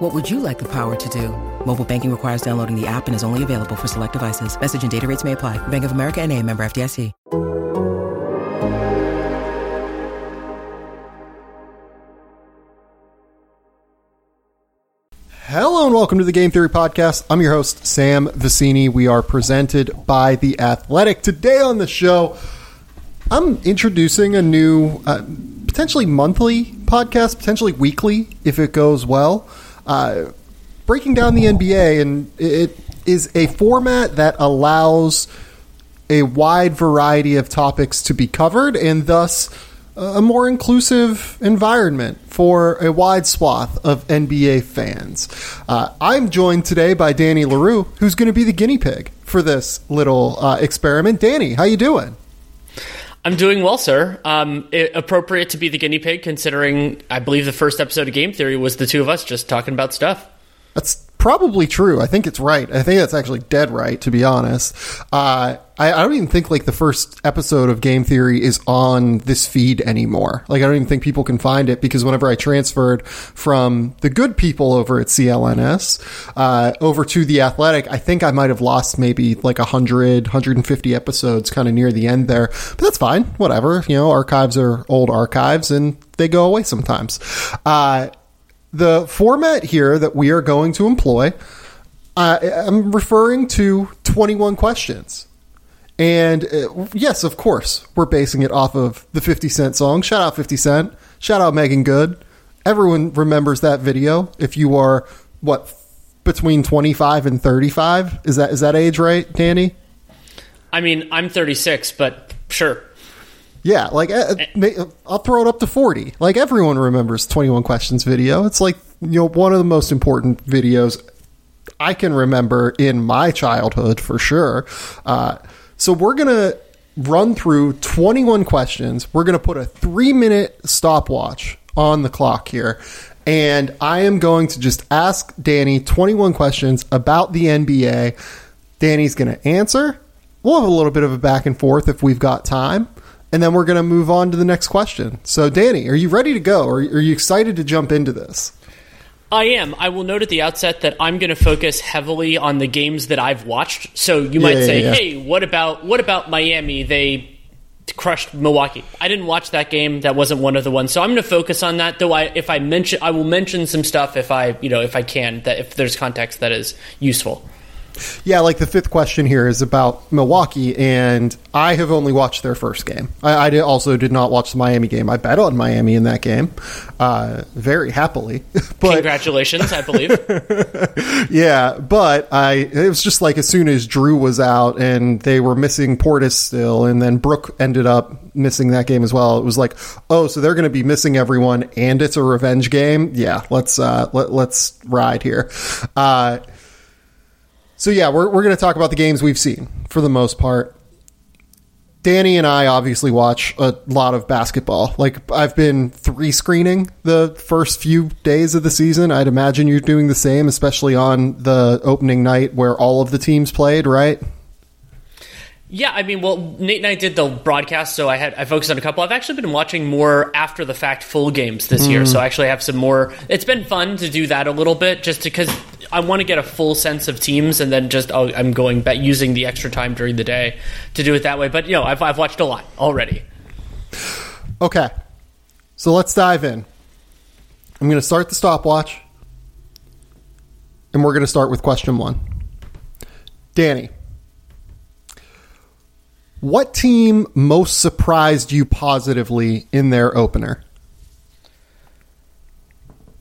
What would you like the power to do? Mobile banking requires downloading the app and is only available for select devices. Message and data rates may apply. Bank of America and a member FDIC. Hello and welcome to the Game Theory Podcast. I'm your host, Sam Vecenie. We are presented by The Athletic. Today on the show, I'm introducing a new, uh, potentially monthly podcast, potentially weekly if it goes well. Uh, breaking down the NBA, and it is a format that allows a wide variety of topics to be covered and thus a more inclusive environment for a wide swath of NBA fans. Uh, I'm joined today by Danny Leroux, who's going to be the guinea pig for this little uh, experiment. Danny, how you doing? I'm doing well, sir. Um, it, appropriate to be the guinea pig, considering I believe the first episode of Game Theory was the two of us just talking about stuff. That's probably true. I think it's right. I think that's actually dead right, to be honest. Uh, I, I, don't even think like the first episode of Game Theory is on this feed anymore. Like I don't even think people can find it because whenever I transferred from the good people over at CLNS uh, over to the Athletic, I think I might have lost maybe like 100, 150 episodes kind of near the end there. But that's fine. Whatever. You know, archives are old archives and they go away sometimes. Uh, the format here that we are going to employ, I'm referring to 21 questions. And uh, yes, of course, we're basing it off of the 50 Cent song. Shout out 50 Cent. Shout out Meagan Good. Everyone remembers that video. If you are, what, between 25 and 35? Is that is that age right, Danny? I mean, I'm 36, but sure. Yeah, like uh, I'll throw it up to 40. Like everyone remembers 21 questions video. It's like, you know, one of the most important videos I can remember in my childhood for sure. Uh, so we're going to run through 21 questions. We're going to put a 3-minute stopwatch on the clock here. And I am going to just ask Danny 21 questions about the NBA. Danny's going to answer. We'll have a little bit of a back and forth if we've got time and then we're going to move on to the next question. So, Danny, are you ready to go? Or are you excited to jump into this? I am. I will note at the outset that I'm going to focus heavily on the games that I've watched. So you might yeah, say, yeah, yeah. "Hey, what about what about Miami? They crushed Milwaukee." I didn't watch that game. That wasn't one of the ones. So I'm going to focus on that. Though I, if I mention, I will mention some stuff if I, you know, if I can, that if there's context that is useful. Yeah, like the fifth question here is about Milwaukee, and I have only watched their first game. I, I also did not watch the Miami game. I bet on Miami in that game, uh, very happily. but, Congratulations, I believe. yeah, but I it was just like as soon as Drew was out and they were missing Portis still, and then Brooke ended up missing that game as well. It was like, oh, so they're going to be missing everyone, and it's a revenge game. Yeah, let's uh, let, let's ride here. Uh, so yeah, we're we're going to talk about the games we've seen for the most part. Danny and I obviously watch a lot of basketball. Like I've been three screening the first few days of the season. I'd imagine you're doing the same, especially on the opening night where all of the teams played, right? Yeah, I mean, well, Nate and I did the broadcast, so I had I focused on a couple. I've actually been watching more after the fact full games this mm. year, so I actually have some more. It's been fun to do that a little bit, just because I want to get a full sense of teams, and then just oh, I'm going back using the extra time during the day to do it that way. But you know, I've I've watched a lot already. Okay, so let's dive in. I'm going to start the stopwatch, and we're going to start with question one. Danny what team most surprised you positively in their opener?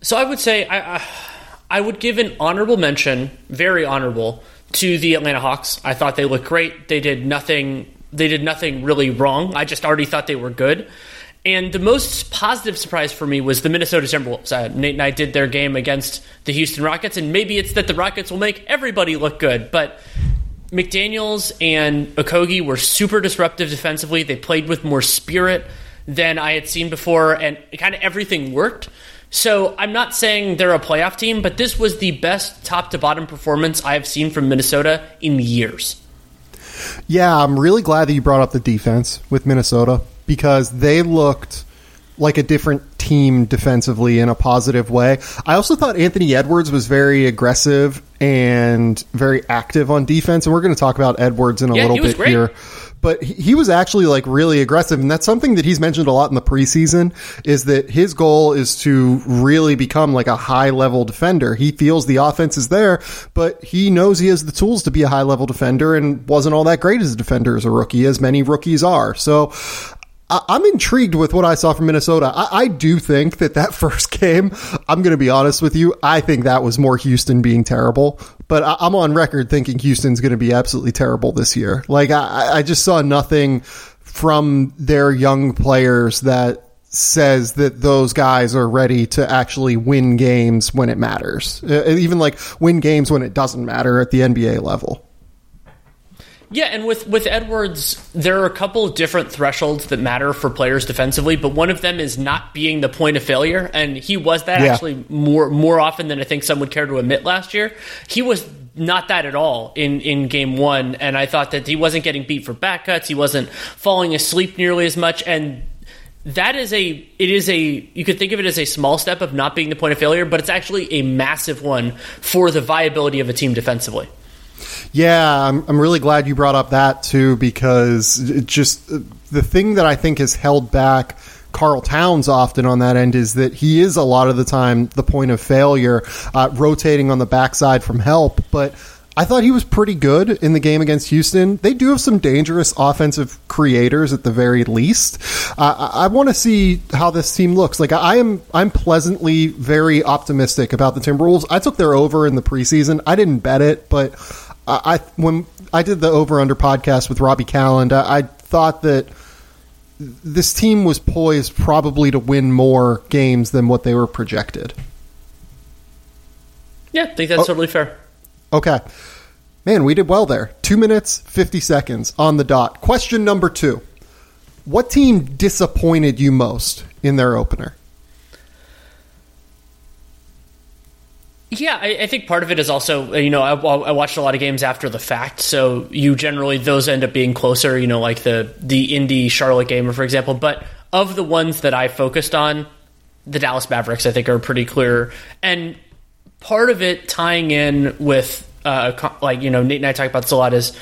So I would say I, I would give an honorable mention, very honorable, to the Atlanta Hawks. I thought they looked great. They did nothing. They did nothing really wrong. I just already thought they were good. And the most positive surprise for me was the Minnesota Timberwolves. Uh, Nate and I did their game against the Houston Rockets, and maybe it's that the Rockets will make everybody look good, but McDaniels and Okogie were super disruptive defensively. They played with more spirit than I had seen before, and kind of everything worked. So I'm not saying they're a playoff team, but this was the best top to bottom performance I have seen from Minnesota in years. Yeah, I'm really glad that you brought up the defense with Minnesota because they looked like a different team defensively in a positive way. I also thought Anthony Edwards was very aggressive and very active on defense, and we're going to talk about Edwards in a Yeah, little bit great. here. But he- was actually like really aggressive, and that's something that he's mentioned a lot in the preseason. Is that his goal is to really become like a high level defender? He feels the offense is there, but he knows he has the tools to be a high level defender, and wasn't all that great as a defender as a rookie, as many rookies are. So I'm intrigued with what I saw from Minnesota. I, I do think that that first game, I'm going to be honest with you, I think that was more Houston being terrible. But I, I'm on record thinking Houston's going to be absolutely terrible this year. Like I, I just saw nothing from their young players that says that those guys are ready to actually win games when it matters. Even like win games when it doesn't matter at the NBA level. Yeah, and with with Edwards, there are a couple of different thresholds that matter for players defensively, but one of them is not being the point of failure, and he was that Yeah. actually more more often than I think some would care to admit last year. He was not that at all in in game 1, and I thought that he wasn't getting beat for back cuts, he wasn't falling asleep nearly as much and that is a it is a you could think of it as a small step of not being the point of failure, but it's actually a massive one for the viability of a team defensively. Yeah, I'm, I'm really glad you brought up that too because it just the thing that I think has held back Karl Towns often on that end is that he is a lot of the time the point of failure, uh, rotating on the backside from help. But I thought he was pretty good in the game against Houston. They do have some dangerous offensive creators at the very least. Uh, I, I want to see how this team looks. Like I am, I'm pleasantly very optimistic about the Timberwolves. I took their over in the preseason. I didn't bet it, but I, I when I did the over under podcast with Robby Kalland, I, I thought that this team was poised probably to win more games than what they were projected. Yeah, I think that's oh. totally fair. Okay. Man, we did well there. Two minutes, 50 seconds on the dot. Question number two What team disappointed you most in their opener? Yeah, I, I think part of it is also, uh, you know, I, I watched a lot of games after the fact, so you generally those end up being closer, you know, like the the Indy Charlotte game, for example. But of the ones that I focused on, the Dallas Mavericks, I think, are pretty clear, and part of it tying in with, uh, like you know, Nate and I talk about this a lot is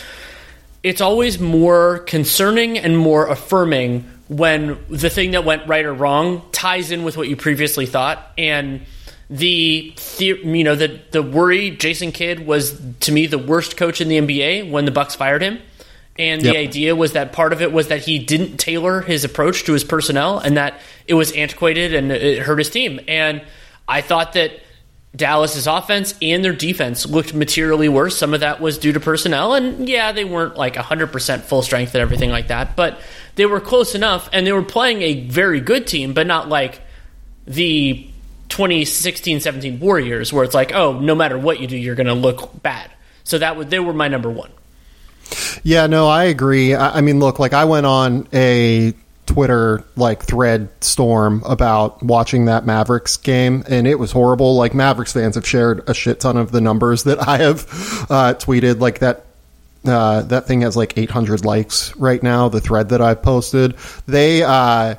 it's always more concerning and more affirming when the thing that went right or wrong ties in with what you previously thought and the, the you know the the worry Jason Kidd was to me the worst coach in the NBA when the Bucks fired him and Yep. the idea was that part of it was that he didn't tailor his approach to his personnel and that it was antiquated and it hurt his team and I thought that Dallas's offense and their defense looked materially worse. Some of that was due to personnel, and yeah, they weren't like 100% full strength and everything like that, but they were close enough, and they were playing a very good team, but not like the 2016 17 Warriors, where it's like, oh, no matter what you do, you're going to look bad. So that would they were my number one. Yeah, no, I agree. I, I mean, look, like I went on a Twitter like thread storm about watching that Mavericks game, and it was horrible. Like Mavericks fans have shared a shit ton of the numbers that I have uh, tweeted. Like that uh, that thing has like 800 likes right now. The thread that I posted, they uh,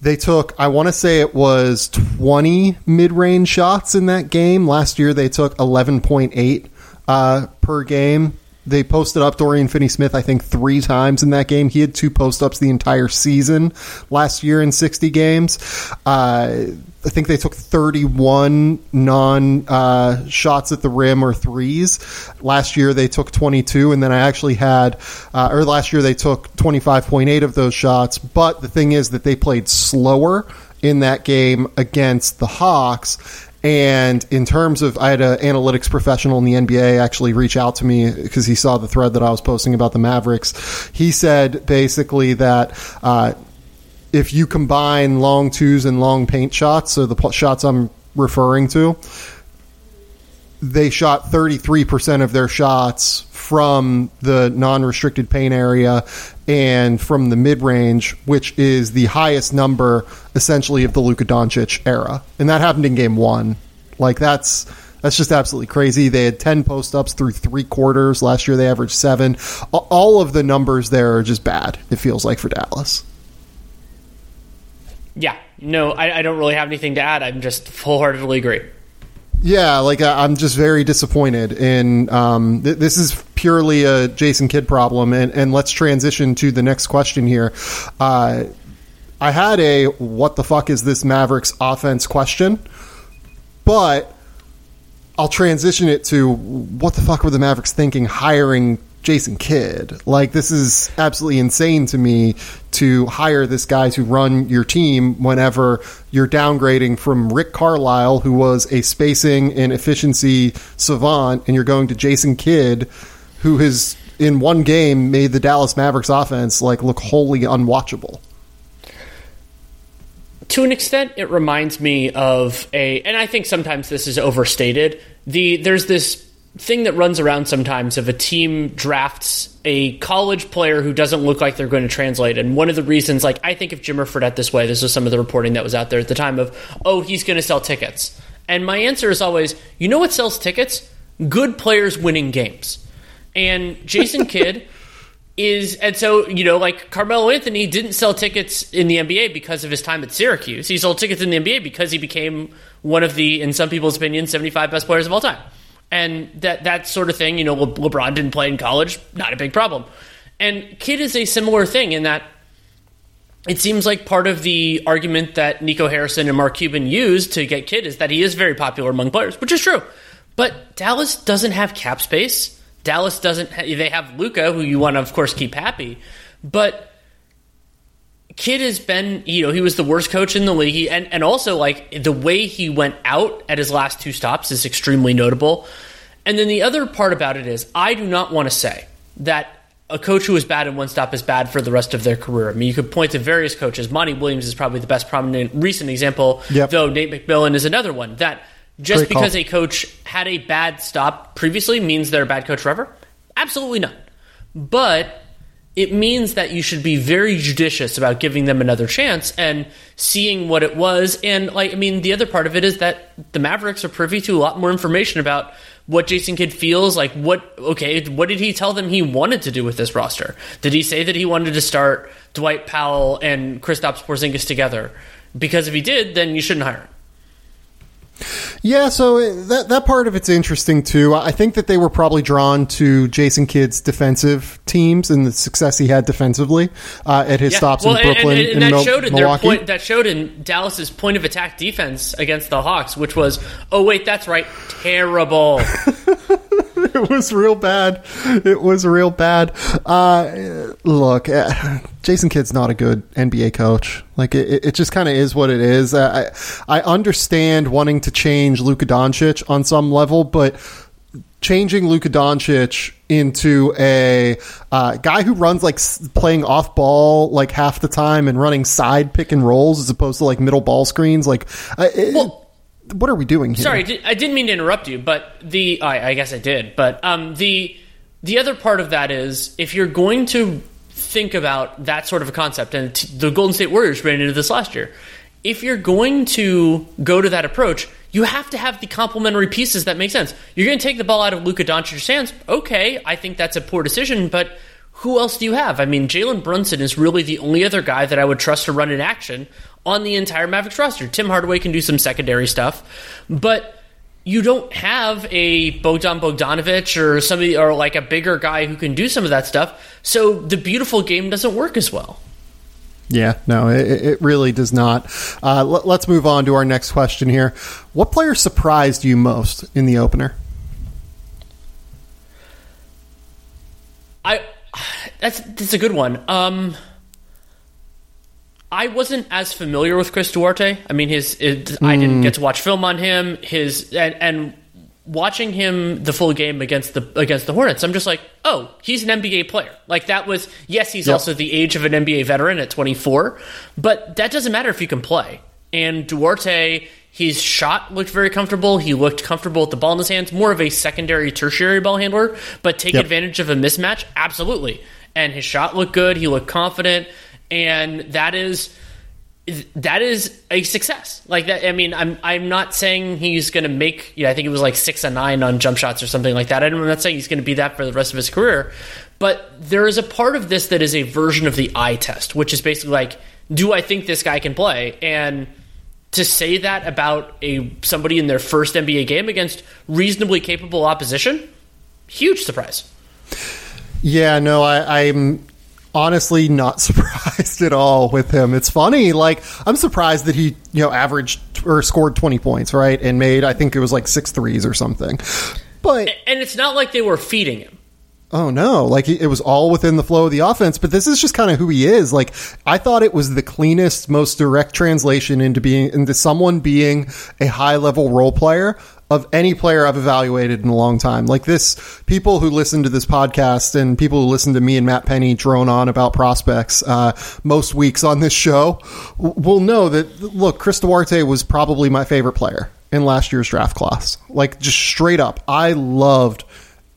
they took I want to say it was 20 mid range shots in that game. Last year they took 11.8 uh, per game. They posted up Dorian Finney Smith, I think, three times in that game. He had two post ups the entire season last year in 60 games. Uh, I think they took 31 non uh, shots at the rim or threes. Last year they took 22, and then I actually had, uh, or last year they took 25.8 of those shots. But the thing is that they played slower in that game against the Hawks. And in terms of, I had an analytics professional in the NBA actually reach out to me because he saw the thread that I was posting about the Mavericks. He said basically that uh, if you combine long twos and long paint shots, so the p- shots I'm referring to, they shot 33% of their shots from the non-restricted paint area and from the mid-range, which is the highest number essentially of the Luka Doncic era, and that happened in Game One. Like that's that's just absolutely crazy. They had 10 post ups through three quarters. Last year they averaged seven. All of the numbers there are just bad, it feels like, for Dallas. Yeah, no, I, I don't really have anything to add. I'm just wholeheartedly agree. Yeah, like I'm just very disappointed in. Um, th- this is purely a Jason Kidd problem, and, and let's transition to the next question here. Uh, I had a "What the fuck is this Mavericks offense?" question, but I'll transition it to what the fuck were the Mavericks thinking hiring Jason Kidd? Like this is absolutely insane to me to hire this guy to run your team whenever you're downgrading from Rick Carlisle, who was a spacing and efficiency savant, and you're going to Jason Kidd, who has in one game made the Dallas Mavericks offense like look wholly unwatchable to an extent, it reminds me of a, and I think sometimes this is overstated. The there's this thing that runs around sometimes of a team drafts a college player who doesn't look like they're going to translate. And one of the reasons, like I think of Jimmer Fredette this way, this was some of the reporting that was out there at the time of, oh, he's going to sell tickets. And my answer is always, you know what sells tickets? Good players winning games. And Jason Kidd is and so you know like Carmelo Anthony didn't sell tickets in the NBA because of his time at Syracuse. He sold tickets in the NBA because he became one of the in some people's opinion 75 best players of all time. And that that sort of thing, you know, Le- LeBron didn't play in college, not a big problem. And Kidd is a similar thing in that it seems like part of the argument that Nico Harrison and Mark Cuban used to get Kidd is that he is very popular among players, which is true. But Dallas doesn't have cap space Dallas doesn't. Ha- they have Luka, who you want to, of course, keep happy, but Kidd has been, you know, he was the worst coach in the league, he, and and also like the way he went out at his last two stops is extremely notable. And then the other part about it is, I do not want to say that a coach who is bad in one stop is bad for the rest of their career. I mean, you could point to various coaches. Monty Williams is probably the best prominent recent example, yep. though Nate McMillan is another one that just Great because call. a coach had a bad stop previously means they're a bad coach forever? Absolutely not. But it means that you should be very judicious about giving them another chance and seeing what it was. And like, I mean, the other part of it is that the Mavericks are privy to a lot more information about what Jason Kidd feels like. What okay? What did he tell them he wanted to do with this roster? Did he say that he wanted to start Dwight Powell and Kristaps Porzingis together? Because if he did, then you shouldn't hire him. Yeah, so that that part of it's interesting too. I think that they were probably drawn to Jason Kidd's defensive teams and the success he had defensively uh, at his yeah. stops well, in Brooklyn and, and, and, and that showed in Milwaukee. Point, that showed in Dallas's point of attack defense against the Hawks, which was oh wait, that's right, terrible. it was real bad. It was real bad. Uh, look, uh, Jason Kidd's not a good NBA coach. Like it, it just kind of is what it is. I I understand wanting to change Luka Doncic on some level, but changing Luka Doncic into a uh, guy who runs like playing off ball like half the time and running side pick and rolls as opposed to like middle ball screens, like. Uh, well, what are we doing here? Sorry, I didn't mean to interrupt you, but the I, I guess I did. But um, the the other part of that is if you're going to think about that sort of a concept, and t- the Golden State Warriors ran into this last year. If you're going to go to that approach, you have to have the complementary pieces that make sense. You're going to take the ball out of Luka Doncic's hands. Okay, I think that's a poor decision, but who else do you have? I mean, Jalen Brunson is really the only other guy that I would trust to run in action on the entire Mavericks roster. Tim Hardaway can do some secondary stuff, but you don't have a Bogdan Bogdanovich or somebody or like a bigger guy who can do some of that stuff. So the beautiful game doesn't work as well. Yeah, no, it, it really does not. Uh, let, let's move on to our next question here. What player surprised you most in the opener? I that's that's a good one. Um, I wasn't as familiar with Chris Duarte. I mean, his it, mm. I didn't hmm. get to watch film on him. His and, and watching him the full game against the against the Hornets, I'm just like, oh, he's an NBA player. Like that was yes, he's yep. also the age of an NBA veteran at 24, but that doesn't matter if you can play. And Duarte, his shot looked very comfortable. He looked comfortable with the ball in his hands, more of a secondary, tertiary ball handler, but take yep. advantage of a mismatch, absolutely. And his shot looked good. He looked confident, and that is that is a success. Like that. I mean, I'm I'm not saying he's going to make. You know, I think it was like six and nine on jump shots or something like that. I'm not saying he's going to be that for the rest of his career, but there is a part of this that is a version of the eye test, which is basically like, do I think this guy can play? And to say that about a somebody in their first NBA game against reasonably capable opposition, huge surprise. Yeah, no, I, I'm honestly not surprised at all with him. It's funny, like I'm surprised that he, you know, averaged or scored 20 points, right? And made I think it was like six threes or something. But and it's not like they were feeding him. Oh no, like it was all within the flow of the offense, but this is just kind of who he is. Like I thought it was the cleanest, most direct translation into being into someone being a high level role player of any player I've evaluated in a long time. Like this, people who listen to this podcast and people who listen to me and Matt Penny drone on about prospects uh, most weeks on this show will know that look, Chris Duarte was probably my favorite player in last year's draft class. Like just straight up, I loved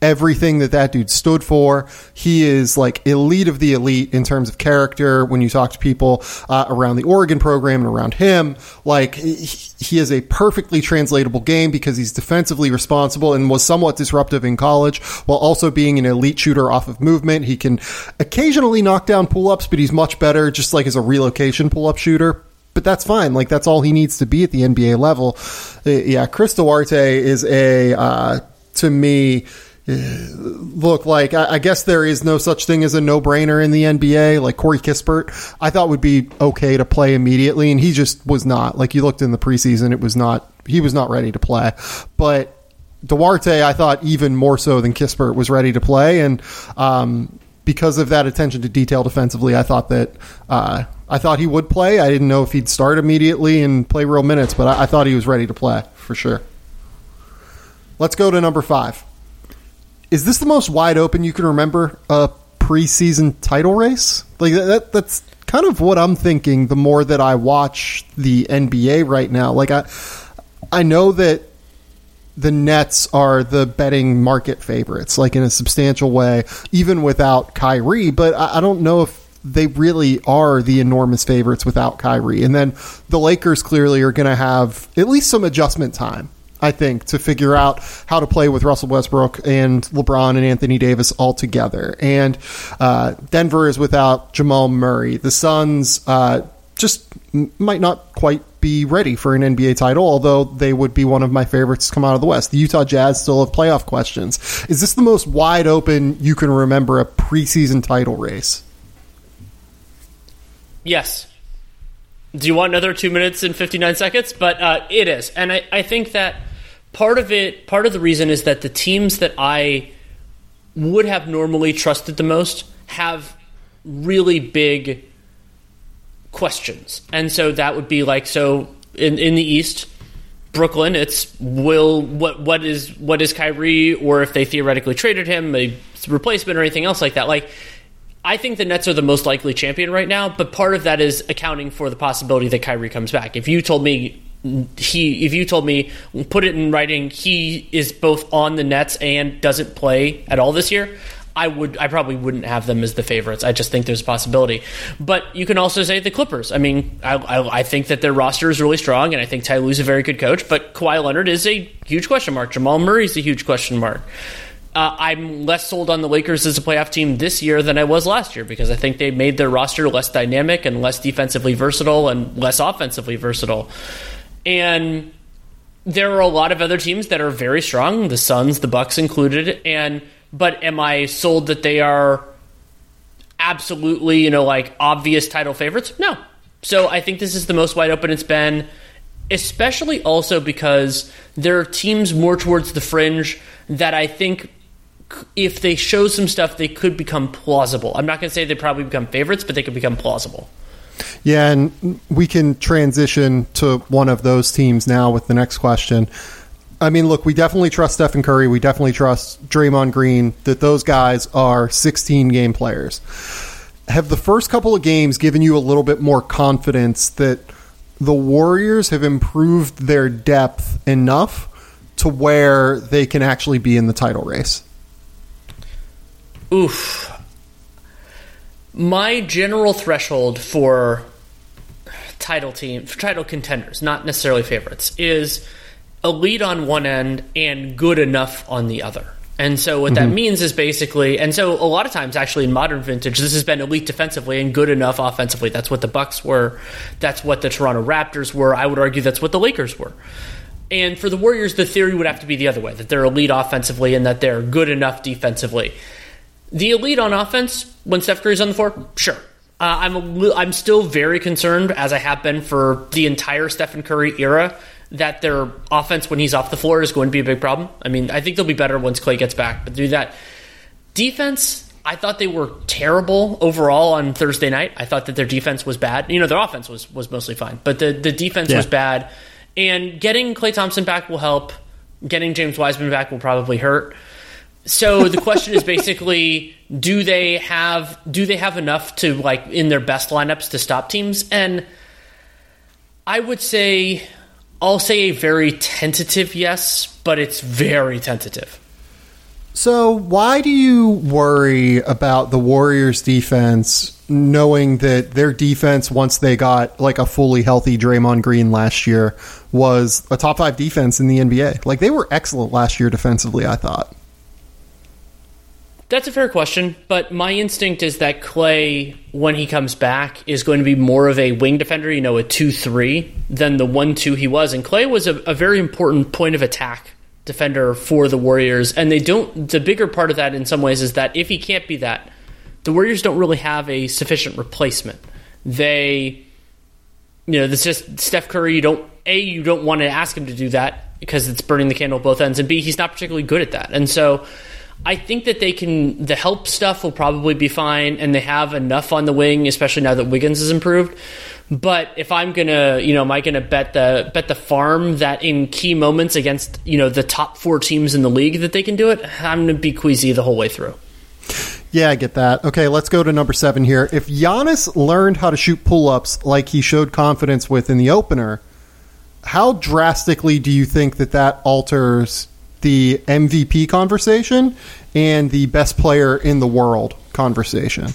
everything that that dude stood for. He is like elite of the elite in terms of character. When you talk to people uh, around the Oregon program and around him, like he, is a perfectly translatable game because he's defensively responsible and was somewhat disruptive in college while also being an elite shooter off of movement. He can occasionally knock down pull ups, but he's much better just like as a relocation pull up shooter but that's fine. Like that's all he needs to be at the NBA level. Uh, yeah, Chris Duarte is a uh, to me look like I, guess there is no such thing as a no brainer in the NBA. Like Corey Kispert, I thought would be okay to play immediately, and he just was not. Like you looked in the preseason, it was not. He was not ready to play, but. Duarte, I thought even more so than Kispert was ready to play, and um, because of that attention to detail defensively, I thought that uh, I thought he would play. I didn't know if he'd start immediately and play real minutes, but I, I thought he was ready to play for sure. Let's go to number five. Is this the most wide open you can remember a preseason title race? Like that, that's kind of what I'm thinking. The more that I watch the NBA right now, like I, I know that the Nets are the betting market favorites, like in a substantial way, even without Kyrie. But I, I don't know if they really are the enormous favorites without Kyrie. And then the Lakers clearly are going to have at least some adjustment time I think, to figure out how to play with Russell Westbrook and LeBron and Anthony Davis all together. And uh, Denver is without Jamal Murray. The Suns uh, just might not quite be ready for an NBA title, although they would be one of my favorites to come out of the West. The Utah Jazz still have playoff questions. Is this the most wide open you can remember a preseason title race? Yes. Do you want another two minutes and 59 seconds? But uh, it is. And I, I think that part of it, part of the reason is that the teams that I would have normally trusted the most have really big questions. And so that would be like so in in the East, Brooklyn, it's will what what is what is Kyrie or if they theoretically traded him, a replacement or anything else like that. Like I think the Nets are the most likely champion right now, but part of that is accounting for the possibility that Kyrie comes back. If you told me he if you told me put it in writing he is both on the Nets and doesn't play at all this year I would I probably wouldn't have them as the favorites. I just think there's a possibility. But you can also say the Clippers. I mean, I, I, I think that their roster is really strong, and I think Ty Lue's a very good coach. But Kawhi Leonard is a huge question mark. Jamal Murray is a huge question mark. Uh, I'm less sold on the Lakers as a playoff team this year than I was last year because I think they made their roster less dynamic and less defensively versatile and less offensively versatile. And there are a lot of other teams that are very strong, the Suns, the Bucks included, and but am I sold that they are absolutely, you know, like obvious title favorites? No. So I think this is the most wide open it's been, especially also because there are teams more towards the fringe that I think if they show some stuff, they could become plausible. I'm not going to say they probably become favorites, but they could become plausible. Yeah, and we can transition to one of those teams now with the next question. I mean, look, we definitely trust Stephen Curry. We definitely trust Draymond Green that those guys are 16 game players. Have the first couple of games given you a little bit more confidence that the Warriors have improved their depth enough to where they can actually be in the title race? Oof. My general threshold for title team, for title contenders, not necessarily favorites, is elite on one end and good enough on the other. And so what mm-hmm. that means is basically, and so a lot of times actually in modern vintage, this has been elite defensively and good enough offensively. That's what the Bucks were. That's what the Toronto Raptors were. I would argue that's what the Lakers were. And for the Warriors, the theory would have to be the other way that they're elite offensively and that they're good enough defensively. The elite on offense when Steph Curry's on the floor, sure. Uh, I'm a, I'm still very concerned, as I have been for the entire Stephen Curry era, that their offense when he's off the floor is going to be a big problem. I mean, I think they'll be better once Klay gets back, but do that. Defense, I thought they were terrible overall on Thursday night. I thought that their defense was bad. You know, their offense was was mostly fine, but the the defense yeah. was bad. And getting Klay Thompson back will help. Getting James Wiseman back will probably hurt. So the question is basically do they have do they have enough to like in their best lineups to stop teams? And I would say I'll say a very tentative yes, but it's very tentative. So, why do you worry about the Warriors' defense, knowing that their defense, once they got like a fully healthy Draymond Green last year, was a top five defense in the NBA? Like, they were excellent last year defensively, I thought. That's a fair question, but my instinct is that Klay, when he comes back, is going to be more of a wing defender, you know, a 2 3 than the 1 2 he was. And Klay was a, a, very important point of attack defender for the Warriors. And they don't, the bigger part of that in some ways is that if he can't be that, the Warriors don't really have a sufficient replacement. They, you know, this just Steph Curry, you don't, A, you don't want to ask him to do that because it's burning the candle at both ends, and B, he's not particularly good at that. And so, I think that they can. The help stuff will probably be fine, and they have enough on the wing, especially now that Wiggins has improved. But if I'm gonna, you know, am I gonna bet the bet the farm that in key moments against you know the top four teams in the league that they can do it? I'm gonna be queasy the whole way through. Yeah, I get that. Okay, let's go to number seven here. If Giannis learned how to shoot pull ups like he showed confidence with in the opener, how drastically do you think that that alters the MVP conversation and the best player in the world conversation.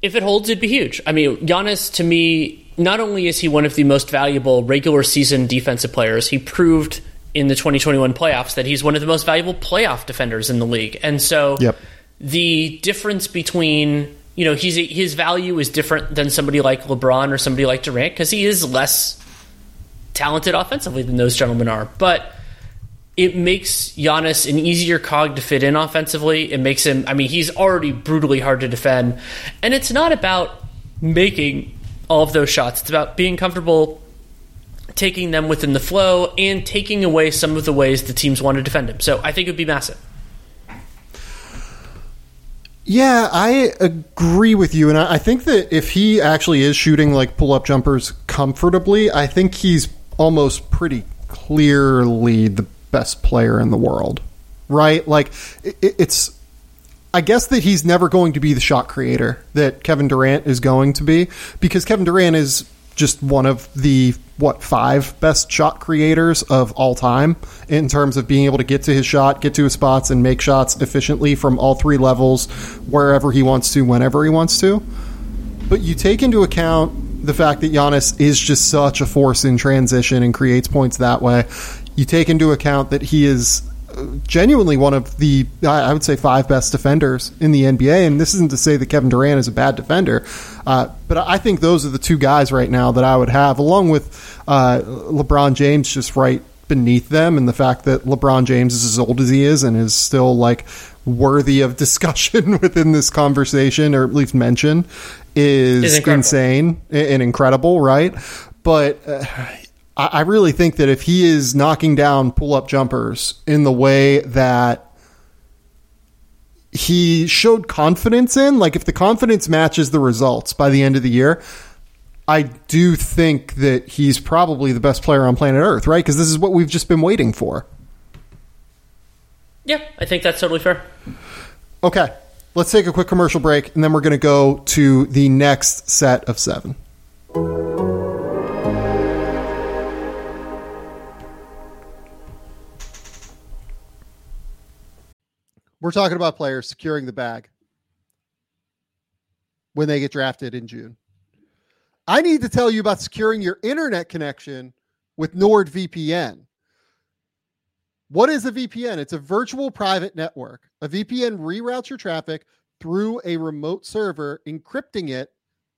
If it holds, it'd be huge. I mean, Giannis, to me, not only is he one of the most valuable regular season defensive players, he proved in the 2021 playoffs that he's one of the most valuable playoff defenders in the league. And so yep. the difference between, you know, he's, his value is different than somebody like LeBron or somebody like Durant because he is less talented offensively than those gentlemen are. But it makes Giannis an easier cog to fit in offensively. It makes him, I mean, he's already brutally hard to defend. And it's not about making all of those shots, it's about being comfortable taking them within the flow and taking away some of the ways the teams want to defend him. So I think it would be massive. Yeah, I agree with you. And I think that if he actually is shooting like pull up jumpers comfortably, I think he's almost pretty clearly the best player in the world, right? Like it, it's. I guess that he's never going to be the shot creator that Kevin Durant is going to be because Kevin Durant is just one of the what five best shot creators of all time in terms of being able to get to his shot, get to his spots, and make shots efficiently from all three levels, wherever he wants to, whenever he wants to. But you take into account the fact that Giannis is just such a force in transition and creates points that way you take into account that he is uh, genuinely one of the I would say five best defenders in the NBA. And this isn't to say that Kevin Durant is a bad defender, uh, but I think those are the two guys right now that I would have, along with uh, LeBron James, just right beneath them, and the fact that LeBron James is as old as he is and is still like worthy of discussion within this conversation, or at least mention, is, is insane and incredible, right? But uh, I, really think that if he is knocking down pull up jumpers in the way that he showed confidence in, like if the confidence matches the results by the end of the year, I do think that he's probably the best player on planet Earth, right? Because this is what we've just been waiting for. Yeah, I think that's totally fair. Okay, let's take a quick commercial break, and then we're going to go to the next set of seven. We're talking about players securing the bag when they get drafted in June. I need to tell you about securing your internet connection with NordVPN. What is a VPN? It's a virtual private network. A VPN reroutes your traffic through a remote server, encrypting it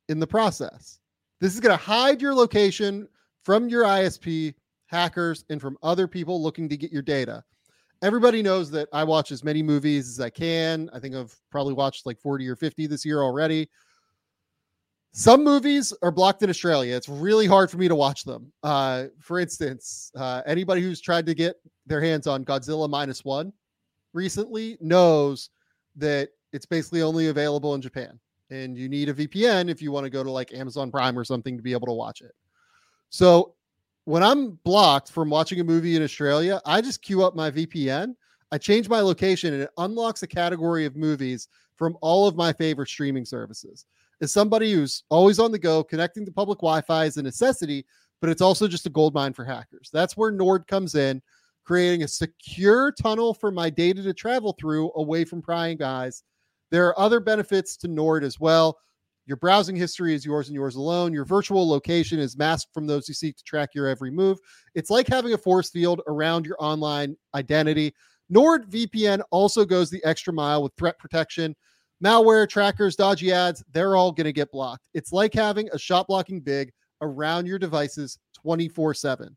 in the process. This is going to hide your location from your ISP, hackers, and from other people looking to get your data. Everybody knows that I watch as many movies as I can. I think I've probably watched like 40 or 50 this year already. Some movies are blocked in Australia. It's really hard for me to watch them. Uh, for instance, uh, anybody who's tried to get their hands on Godzilla minus one recently knows that it's basically only available in Japan. And you need a VPN if you want to go to like Amazon Prime or something to be able to watch it. So when I'm blocked from watching a movie in Australia, I just queue up my VPN. I change my location and it unlocks a category of movies from all of my favorite streaming services as somebody who's always on the go, connecting to public Wi Fi is a necessity, but it's also just a gold mine for hackers. That's where Nord comes in, creating a secure tunnel for my data to travel through away from prying guys. There are other benefits to Nord as well. Your browsing history is yours and yours alone. Your virtual location is masked from those who seek to track your every move. It's like having a force field around your online identity. NordVPN also goes the extra mile with threat protection malware, trackers, dodgy ads, they're all going to get blocked. It's like having a shot blocking big around your devices 24 7.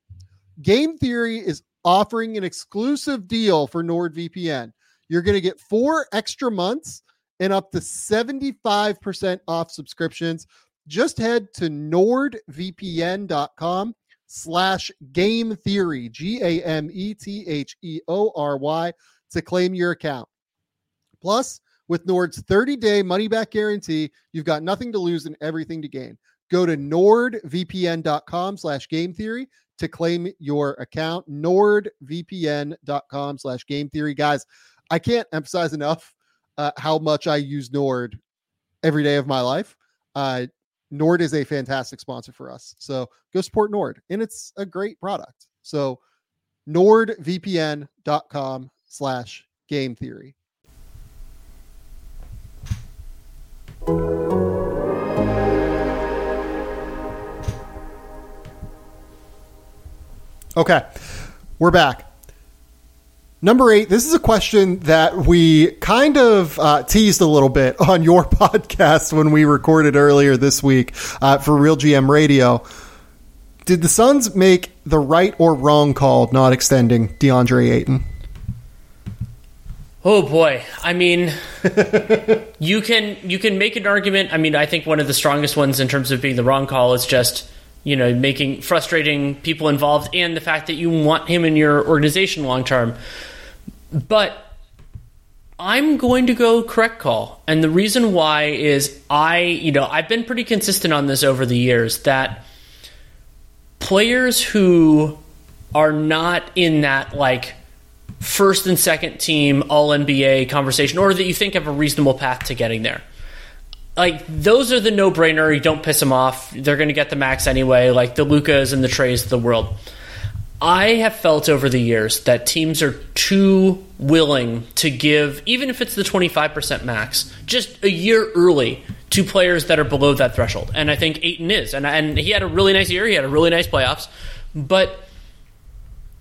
Game Theory is offering an exclusive deal for NordVPN. You're going to get four extra months and up to 75% off subscriptions. Just head to nordvpn.com slash game theory, G A M E T H E O R Y, to claim your account. Plus, with Nord's 30 day money back guarantee, you've got nothing to lose and everything to gain. Go to nordvpn.com slash game theory to claim your account. Nordvpn.com slash game theory. Guys, I can't emphasize enough uh, how much I use Nord every day of my life. Uh, Nord is a fantastic sponsor for us. So go support Nord, and it's a great product. So nordvpn.com slash game theory. Okay, we're back. Number eight, this is a question that we kind of uh, teased a little bit on your podcast when we recorded earlier this week uh, for Real GM Radio. Did the Suns make the right or wrong call not extending DeAndre Ayton? Oh boy. I mean, you can you can make an argument. I mean, I think one of the strongest ones in terms of being the wrong call is just you know making frustrating people involved and the fact that you want him in your organization long term. But I'm going to go correct call. And the reason why is I, you know, I've been pretty consistent on this over the years that players who are not in that like first and second team All NBA conversation, or that you think have a reasonable path to getting there. Like those are the no brainer. You don't piss them off. They're going to get the max anyway. Like the Lucas and the Traes of the world. I have felt over the years that teams are too willing to give, even if it's the 25% max, just a year early to players that are below that threshold. And I think Ayton is. And, and he had a really nice year. He had a really nice playoffs. But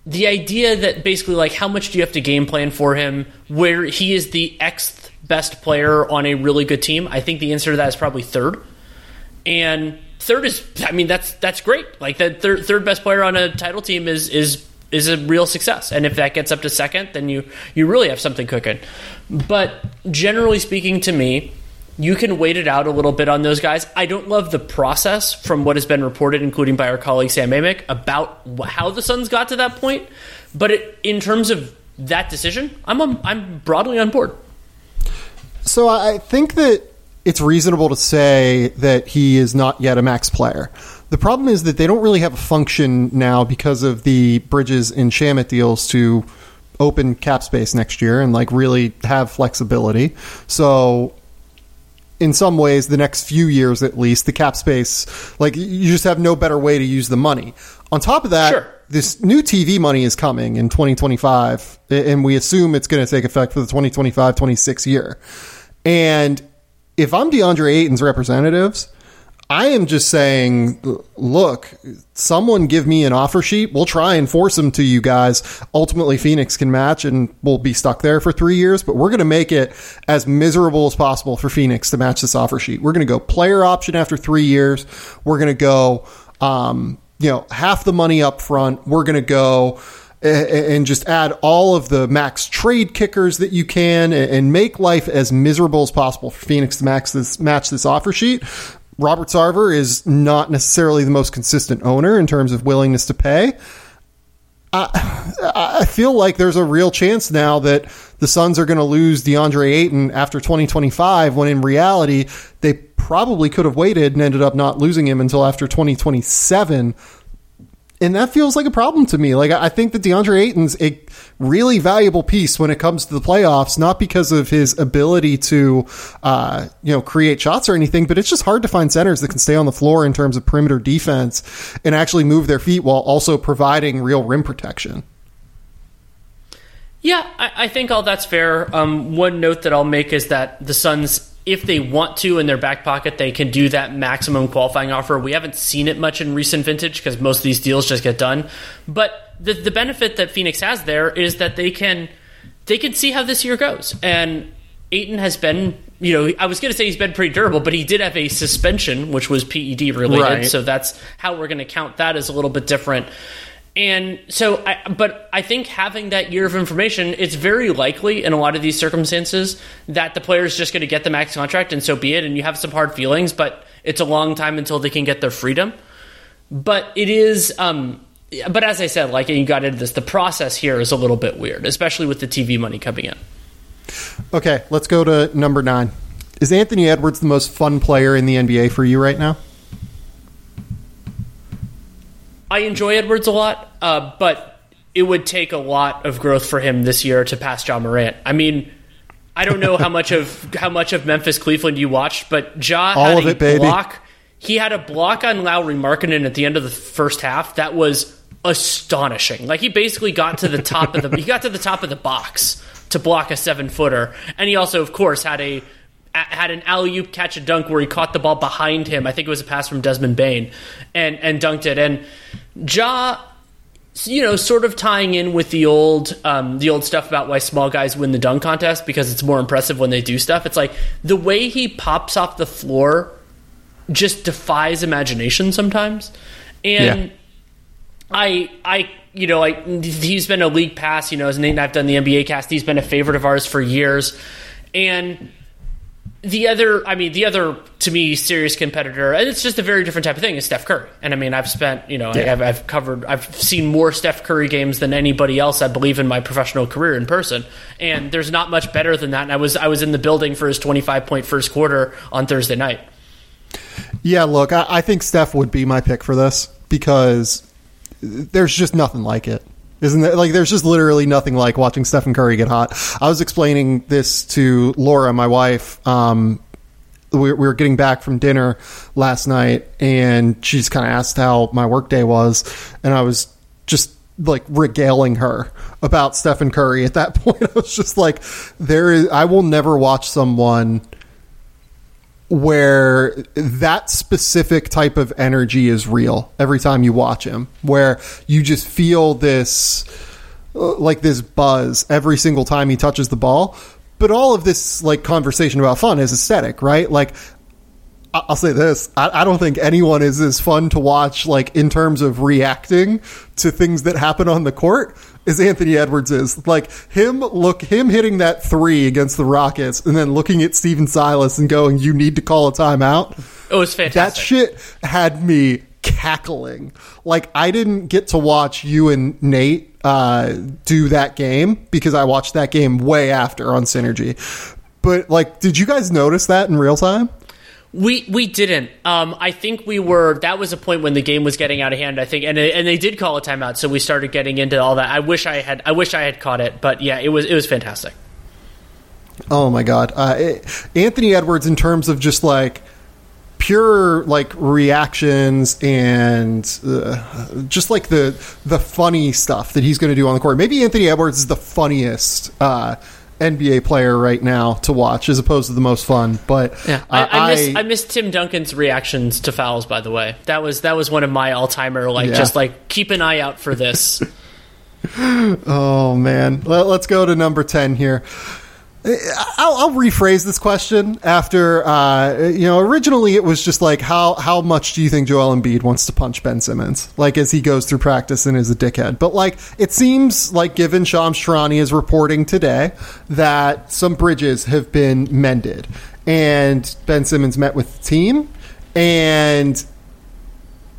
the idea that basically like how much do you have to game plan for him where he is the X best player on a really good team i think the answer to that is probably third and third is i mean that's that's great like the third, third best player on a title team is is is a real success and if that gets up to second then you you really have something cooking but generally speaking to me you can wait it out a little bit on those guys. I don't love the process from what has been reported, including by our colleague Sam Amick, about how the Suns got to that point. But it, in terms of that decision, I'm I'm broadly on board. So I think that it's reasonable to say that he is not yet a max player. The problem is that they don't really have a function now because of the Bridges and Shamet deals to open cap space next year and like really have flexibility. So in some ways, the next few years at least, the cap space, like you just have no better way to use the money. On top of that, Sure. this new TV money is coming in 2025, and we assume it's going to take effect for the 2025 26 year. And if I'm DeAndre Ayton's representatives, I am just saying, look, someone give me an offer sheet. We'll try and force them to you guys. Ultimately, Phoenix can match and we'll be stuck there for three years, but we're going to make it as miserable as possible for Phoenix to match this offer sheet. We're going to go player option after three years. We're going to go, um, you know, half the money up front. We're going to go and just add all of the max trade kickers that you can and make life as miserable as possible for Phoenix to max this match this offer sheet. Robert Sarver is not necessarily the most consistent owner in terms of willingness to pay. I, I feel like there's a real chance now that the Suns are going to lose DeAndre Ayton after 2025, when in reality, they probably could have waited and ended up not losing him until after 2027 and that feels like a problem to me. Like I think that DeAndre Ayton's a really valuable piece when it comes to the playoffs, not because of his ability to, uh, you know, create shots or anything, but it's just hard to find centers that can stay on the floor in terms of perimeter defense and actually move their feet while also providing real rim protection. Yeah, I, I think all that's fair. Um, one note that I'll make is that the Suns if they want to in their back pocket, they can do that maximum qualifying offer. We haven't seen it much in recent vintage because most of these deals just get done. But the, the benefit that Phoenix has there is that they can they can see how this year goes. And Ayton has been, you know, I was going to say he's been pretty durable, but he did have a suspension, which was PED related. Right. So that's how we're going to count that as a little bit different. And so, I, but I think having that year of information, it's very likely in a lot of these circumstances that the player is just going to get the max contract and so be it. And you have some hard feelings, but it's a long time until they can get their freedom. But it is, um, but as I said, like you got into this, the process here is a little bit weird, especially with the TV money coming in. Okay, let's go to number nine. Is Anthony Edwards the most fun player in the NBA for you right now? I enjoy Edwards a lot, uh, but it would take a lot of growth for him this year to pass Ja Morant. I mean, I don't know how much of how much of Memphis Cleveland you watched, but Ja All had of a it, baby. block. He had a block on Lauri Markkanen at the end of the first half that was astonishing. Like he basically got to the top of the he got to the top of the box to block a seven footer, and he also, of course, had a had an alley oop catch a dunk where he caught the ball behind him. I think it was a pass from Desmond Bane, and and dunked it. And Ja, you know, sort of tying in with the old um, the old stuff about why small guys win the dunk contest because it's more impressive when they do stuff. It's like the way he pops off the floor just defies imagination sometimes, and. Yeah. I I you know I he's been a league pass you know as Nate and I've done the NBA cast he's been a favorite of ours for years and the other I mean the other to me serious competitor and it's just a very different type of thing is Steph Curry and I mean I've spent you know Yeah. I've, I've covered I've seen more Steph Curry games than anybody else I believe in my professional career in person and there's not much better than that and I was I was in the building for his 25 point first quarter on Thursday night Yeah, look, I, I think Steph would be my pick for this because there's just nothing like it. Isn't there? Like, there's just literally nothing like watching Stephen Curry get hot. I was explaining this to Laura, my wife. Um, we, we were getting back from dinner last night, and she's kind of asked how my workday was, and I was just like regaling her about Stephen Curry. At that point, I was just like, "There is, I will never watch someone." Where that specific type of energy is real every time you watch him where you just feel this uh, like this buzz every single time he touches the ball. But all of this like conversation about fun is aesthetic right? Like I'll say this: I, I don't think anyone is as fun to watch, like in terms of reacting to things that happen on the court, as Anthony Edwards is. Like him, look him hitting that three against the Rockets, and then looking at Stephen Silas and going, "You need to call a timeout." it was fantastic. That shit had me cackling. Like I didn't get to watch you and Nate uh, do that game because I watched that game way after on Synergy. But like, did you guys notice that in real time? We we didn't. Um, I think we were. That was a point when the game was getting out of hand. I think, and and they did call a timeout, so we started getting into all that. I wish I had. I wish I had caught it, but yeah, it was it was fantastic. Oh my god, uh, it, Anthony Edwards in terms of just like pure like reactions and uh, just like the the funny stuff that he's going to do on the court. Maybe Anthony Edwards is the funniest uh, NBA player right now to watch, as opposed to the most fun. But yeah, I, I, miss, I miss Tim Duncan's reactions to fouls. By the way, that was that was one of my all timer. Like yeah. just like keep an eye out for this. oh man, Let, us go to number ten here. I'll, I'll, rephrase this question after uh, you know. Originally, it was just like how how much do you think Joel Embiid wants to punch Ben Simmons, like as he goes through practice and is a dickhead. But like it seems like, given Shams Charania is reporting today that some bridges have been mended, and Ben Simmons met with the team, and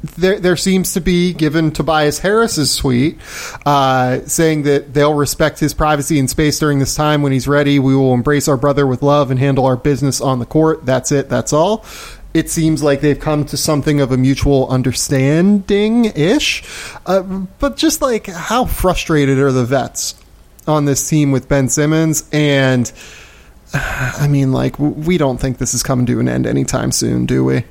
there, there seems to be, given Tobias Harris's tweet, uh, saying that they'll respect his privacy and space during this time. When he's ready, we will embrace our brother with love and handle our business on the court. That's it. That's all. It seems like they've come to something of a mutual understanding ish. Uh, but just like how frustrated are the vets on this team with Ben Simmons? And I mean, like, we don't think this is coming to an end anytime soon, do we?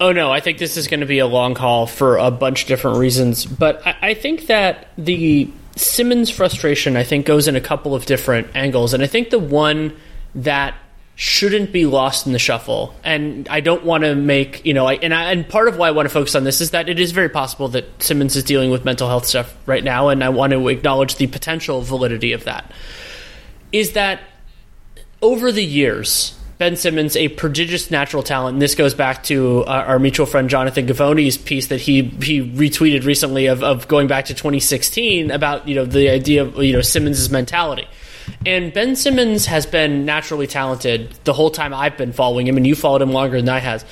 Oh no, I think this is going to be a long haul for a bunch of different reasons. But I, I, think that the Simmons frustration, I think, goes in a couple of different angles, and I think the one that shouldn't be lost in the shuffle. And I don't want to make you know, I, and I, and part of why I want to focus on this is that it is very possible that Simmons is dealing with mental health stuff right now, and I want to acknowledge the potential validity of that. Is that over the years Ben Simmons, a prodigious natural talent. And this goes back to uh, our mutual friend Jonathan Givony's piece that he he retweeted recently of, of going back to 2016 about you know the idea of you know Simmons' mentality. And Ben Simmons has been naturally talented the whole time I've been following him, and you followed him longer than I has.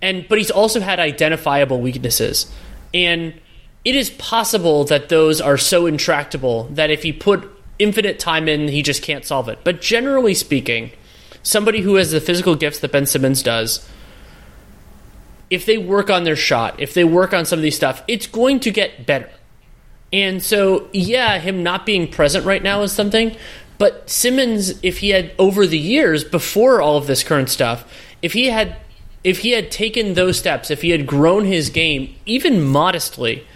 And but he's also had identifiable weaknesses, and it is possible that those are so intractable that if he put infinite time in, he just can't solve it. But generally speaking somebody who has the physical gifts that Ben Simmons does, if they work on their shot, if they work on some of these stuff, it's going to get better. And so, yeah, him not being present right now is something. But Simmons, if he had over the years before all of this current stuff, if he had if he had taken those steps, if he had grown his game even modestly,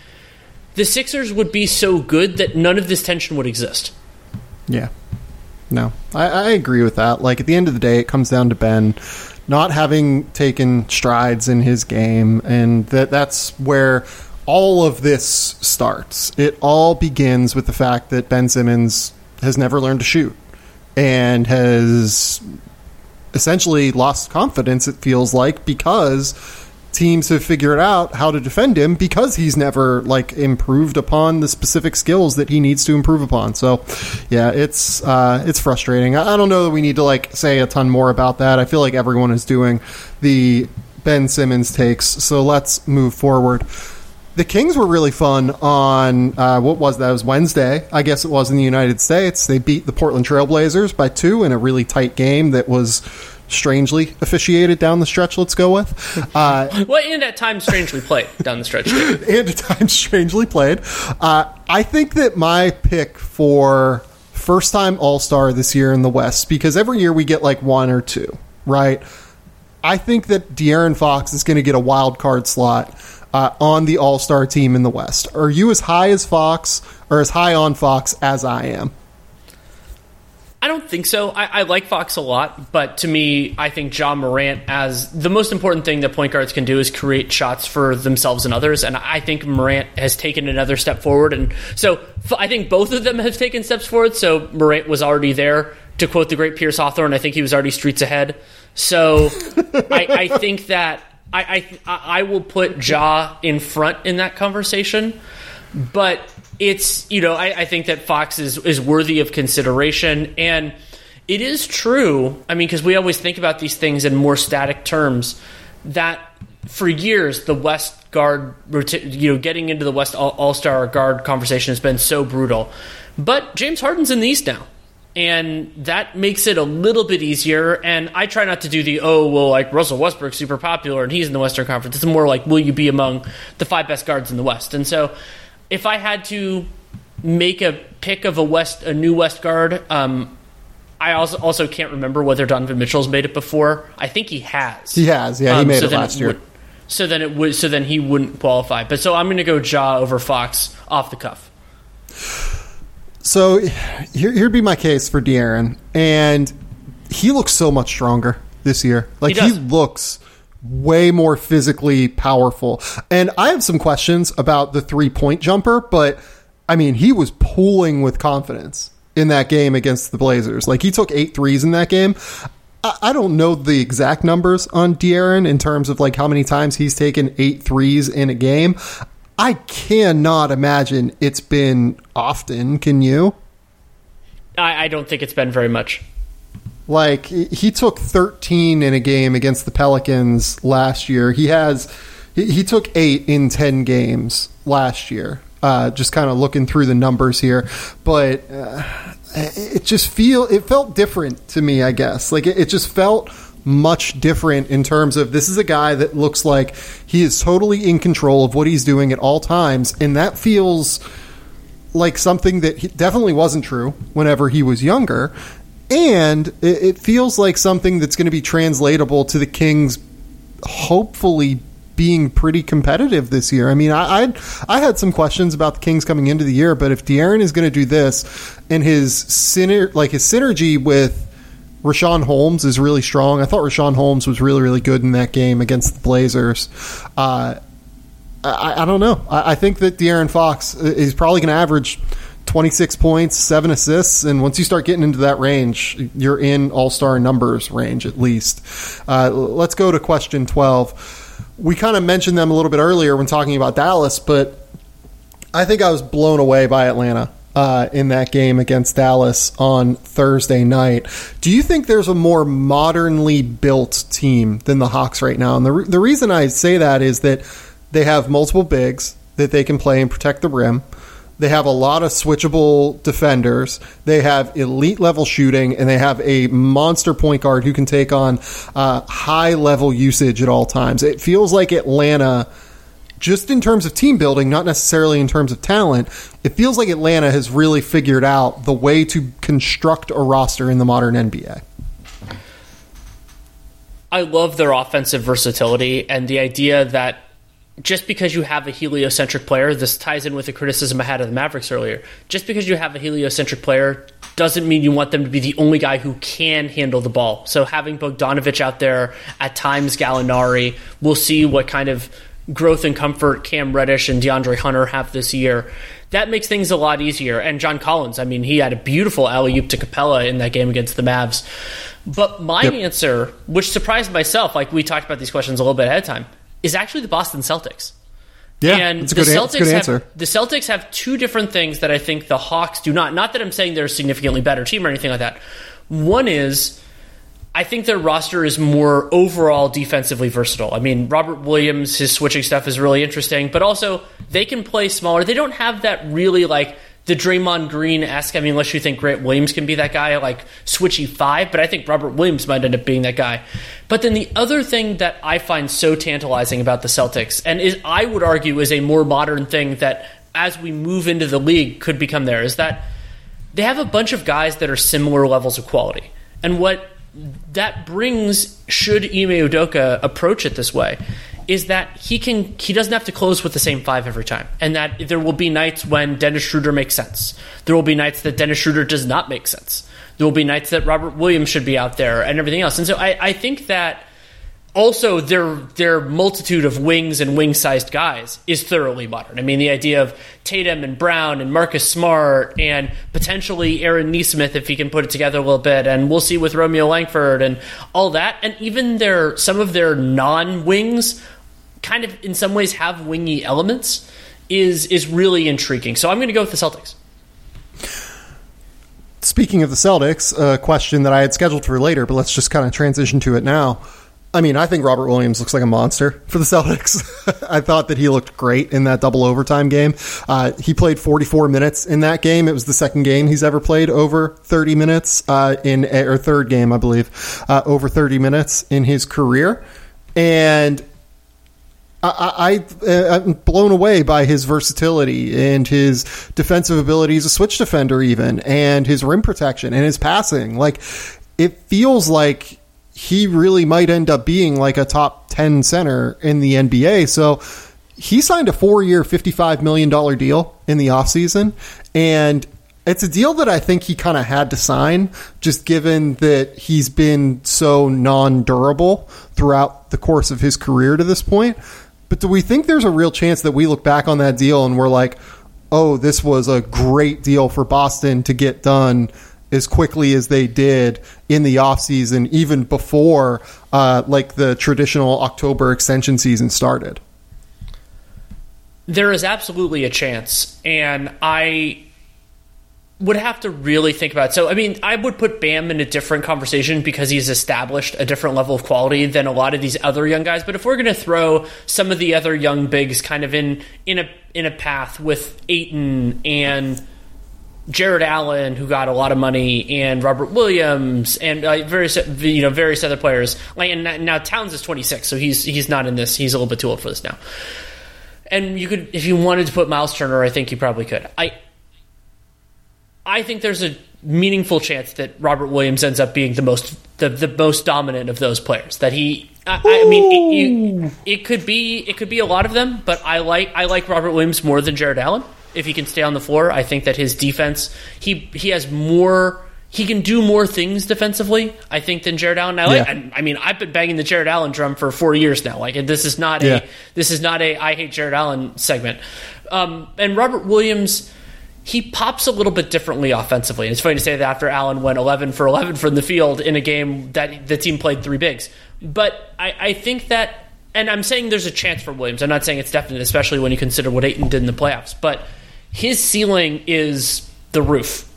the Sixers would be so good that none of this tension would exist. Yeah. No, I, I agree with that. Like at the end of the day, it comes down to Ben not having taken strides in his game, and that that's where all of this starts. It all begins with the fact that Ben Simmons has never learned to shoot and has essentially lost confidence. It feels like because teams have figured out how to defend him because he's never like improved upon the specific skills that he needs to improve upon. So, yeah, it's uh, it's frustrating. I don't know that we need to like say a ton more about that. I feel like everyone is doing the Ben Simmons takes. So let's move forward. The Kings were really fun on uh, what was that? It was Wednesday, I guess it was in the United States. They beat the Portland Trailblazers by two in a really tight game that was strangely officiated down the stretch. Let's go with. Uh, well, and at times strangely played down the stretch. And at times strangely played. Uh, I think that my pick for first time All Star this year in the West, because every year we get like one or two, right? I think that De'Aaron Fox is going to get a wild card slot uh, on the All Star team in the West. Are you as high as Fox or as high on Fox as I am? I don't think so. I, I, like Fox a lot, but to me, I think Ja Morant as the most important thing that point guards can do is create shots for themselves and others. And I think Morant has taken another step forward. And so I think both of them have taken steps forward. So Morant was already there. To quote the great Pierce Hawthorne, I think he was already streets ahead. So I, I, think that I, I I will put Ja in front in that conversation, but it's you know I, I think that Fox is is worthy of consideration, and it is true. I mean, because we always think about these things in more static terms. That for years the West guard, you know, getting into the West All Star guard conversation has been so brutal. But James Harden's in the East now and that makes it a little bit easier. And I try not to do the oh well, like Russell Westbrook's super popular and he's in the Western Conference. It's more like will you be among the five best guards in the West? And so if I had to make a pick of a West, a new West guard, um, I also also can't remember whether Donovan Mitchell's made it before. I think he has. He has, yeah, he Um, made so it last year. would- so then it would. So then he wouldn't qualify. But so I'm going to go Ja over Fox off the cuff. So here, here'd be my case for De'Aaron, and he looks so much stronger this year. Like He he, looks way more physically powerful. And I have some questions about the three point jumper, but I mean, he was pulling with confidence in that game against the Blazers. Like he took eight threes in that game. I don't know the exact numbers on De'Aaron in terms of like how many times he's taken eight threes in a game. I cannot imagine it's been often. Can you? I, I don't think it's been very much. Like he took 13 in a game against the Pelicans last year. He has he, he took 8 in 10 games last year. Uh, just kind of looking through the numbers here, but uh, it just feel it felt different to me. I guess like it, it just felt much different in terms of this is a guy that looks like he is totally in control of what he's doing at all times, and that feels like something that definitely wasn't true whenever he was younger. And it, feels like something that's going to be translatable to the Kings, hopefully being pretty competitive this year. I mean, I I'd, I had some questions about the Kings coming into the year, but if De'Aaron is going to do this, and his syner- like his synergy with Richaun Holmes is really strong. I thought Richaun Holmes was really really good in that game against the Blazers. Uh, I, I don't know. I, I think that De'Aaron Fox is probably going to average 26 points, seven assists, and once you start getting into that range, you're in All Star numbers range at least. Uh, let's go to question 12. We kind of mentioned them a little bit earlier when talking about Dallas, but I think I was blown away by Atlanta. Uh, in that game against Dallas on Thursday night. Do you think there's a more modernly built team than the Hawks right now? And the, re- the reason I say that is that they have multiple bigs that they can play and protect the rim. They have a lot of switchable defenders. They have elite level shooting, and they have a monster point guard who can take on uh, high level usage at all times. It feels like Atlanta just in terms of team building, not necessarily in terms of talent, it feels like Atlanta has really figured out the way to construct a roster in the modern NBA. I love their offensive versatility and the idea that just because you have a heliocentric player, this ties in with the criticism I had of the Mavericks earlier. Just because you have a heliocentric player doesn't mean you want them to be the only guy who can handle the ball. So having Bogdanovich out there, at times Gallinari, we'll see what kind of growth and comfort Cam Reddish and DeAndre Hunter have this year. That makes things a lot easier. And John Collins, I mean, he had a beautiful alley oop to Capela in that game against the Mavs. But my Yep. answer, which surprised myself, like we talked about these questions a little bit ahead of time, is actually the Boston Celtics. Yeah, and the an- Celtics it's a good answer. have the Celtics have two different things that I think the Hawks do not. Not that I'm saying they're a significantly better team or anything like that. One is I think their roster is more overall defensively versatile. I mean, Robert Williams, his switching stuff is really interesting, but also they can play smaller. They don't have that really like the Draymond Green esque. I mean, unless you think Grant Williams can be that guy, like switchy five, but I think Robert Williams might end up being that guy. But then the other thing that I find so tantalizing about the Celtics, and is I would argue is a more modern thing that as we move into the league could become there, is that they have a bunch of guys that are similar levels of quality. And what that brings, should Ime Udoka approach it this way, is that he can he doesn't have to close with the same five every time, and that there will be nights when Dennis Schroeder makes sense. There will be nights that Dennis Schroeder does not make sense. There will be nights that Robert Williams should be out there, and everything else. And so I, I think that also their their multitude of wings and wing sized guys is thoroughly modern. I mean, the idea of Tatum and Brown and Marcus Smart and potentially Aaron Nesmith if he can put it together a little bit, and we'll see with Romeo Langford and all that, and even their some of their non wings kind of in some ways have wingy elements is is really intriguing. So I'm going to go with the Celtics. Speaking of the Celtics, a question that I had scheduled for later, but let's just kind of transition to it now. I mean, I think Robert Williams looks like a monster for the Celtics. I thought that he looked great in that double overtime game. Uh, he played 44 minutes in that game. It was the second game he's ever played over 30 minutes uh, in or third game, I believe, uh, over 30 minutes in his career. And I, am uh, blown away by his versatility and his defensive ability as a switch defender, even and his rim protection and his passing. Like it feels like he really might end up being like a top ten center in the NBA. So he signed a four year, fifty five million dollar deal in the offseason. and it's a deal that I think he kind of had to sign, just given that he's been so non durable throughout the course of his career to this point. But do we think there's a real chance that we look back on that deal and we're like, oh, this was a great deal for Boston to get done as quickly as they did in the offseason, even before uh, like the traditional October extension season started? There is absolutely a chance. And I would have to really think about it. So, I mean, I would put Bam in a different conversation because he's established a different level of quality than a lot of these other young guys. But if we're going to throw some of the other young bigs kind of in in a in a path with Ayton and Jarrett Allen, who got a lot of money, and Robert Williams, and uh, various you know various other players. Like, and now Towns is 26, so he's he's not in this. He's a little bit too old for this now. And you could, if you wanted to put Miles Turner, I think you probably could. I I think there's a meaningful chance that Robert Williams ends up being the most the, the most dominant of those players. That he, I, I mean, it, it, it, could be it could be a lot of them, but I like I like Robert Williams more than Jarrett Allen. If he can stay on the floor, I think that his defense he he has more. He can do more things defensively, I think, than Jarrett Allen. I, like, yeah. I, I mean, I've been banging the Jarrett Allen drum for four years now. Like, this is not yeah. a this is not a I hate Jarrett Allen segment. Um, and Robert Williams, he pops a little bit differently offensively. And it's funny to say that after Allen went 11 for 11 from the field in a game that the team played three bigs. But I, I think that, and I'm saying there's a chance for Williams. I'm not saying it's definite, especially when you consider what Ayton did in the playoffs. But his ceiling is the roof.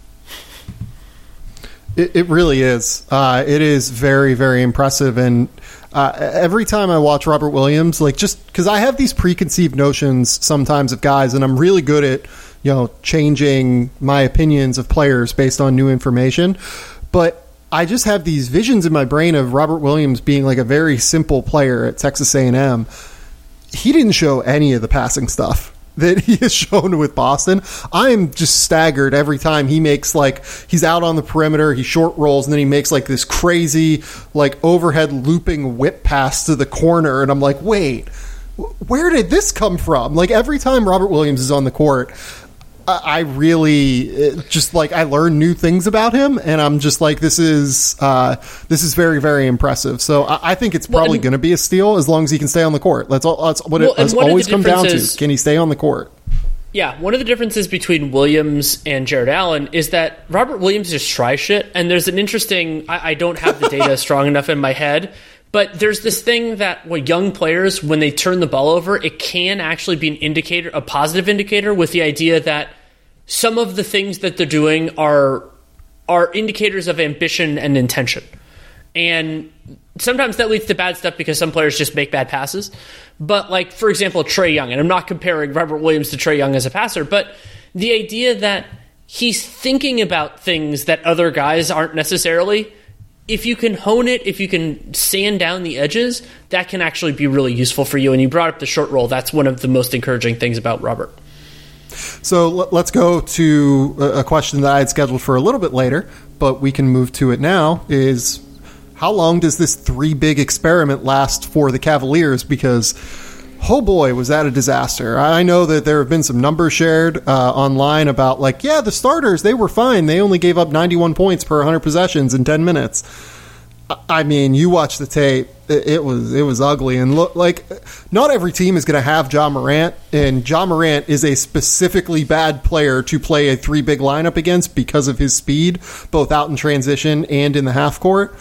It, it really is. Uh, it is very, very impressive. And uh, every time I watch Robert Williams, like just because I have these preconceived notions sometimes of guys, and I'm really good at you know, changing my opinions of players based on new information. But I just have these visions in my brain of Robert Williams being like a very simple player at Texas A&M. He didn't show any of the passing stuff that he has shown with Boston. I'm just staggered every time he makes like he's out on the perimeter, he short rolls, and then he makes like this crazy like overhead looping whip pass to the corner, and I'm like, wait, where did this come from? Like every time Robert Williams is on the court, I really just like I learn new things about him, and I'm just like this is uh, this is very very impressive. So I, I think it's probably well, going to be a steal as long as he can stay on the court. That's all. That's what well, it has always come down to. Can he stay on the court? Yeah, one of the differences between Williams and Jarrett Allen is that Robert Williams just tries shit, and there's an interesting. I, I don't have the data strong enough in my head, but there's this thing that when young players, when they turn the ball over, it can actually be an indicator, a positive indicator, with the idea that some of the things that they're doing are are indicators of ambition and intention. And sometimes that leads to bad stuff because some players just make bad passes. But like for example, Trae Young, and I'm not comparing Robert Williams to Trae Young as a passer, but the idea that he's thinking about things that other guys aren't necessarily if you can hone it, if you can sand down the edges, that can actually be really useful for you. And you brought up the short roll. That's one of the most encouraging things about Robert. So let's go to a question that I had scheduled for a little bit later, but we can move to it now. Is how long does this three big experiment last for the Cavaliers? Because oh boy, was that a disaster. I know that there have been some numbers shared uh, online about, like, yeah, the starters, they were fine. They only gave up 91 points per 100 possessions in 10 minutes. I mean, you watch the tape; it, was it was ugly, and look like not every team is going to have Ja Morant, and Ja Morant is a specifically bad player to play a three big lineup against because of his speed, both out in transition and in the half court.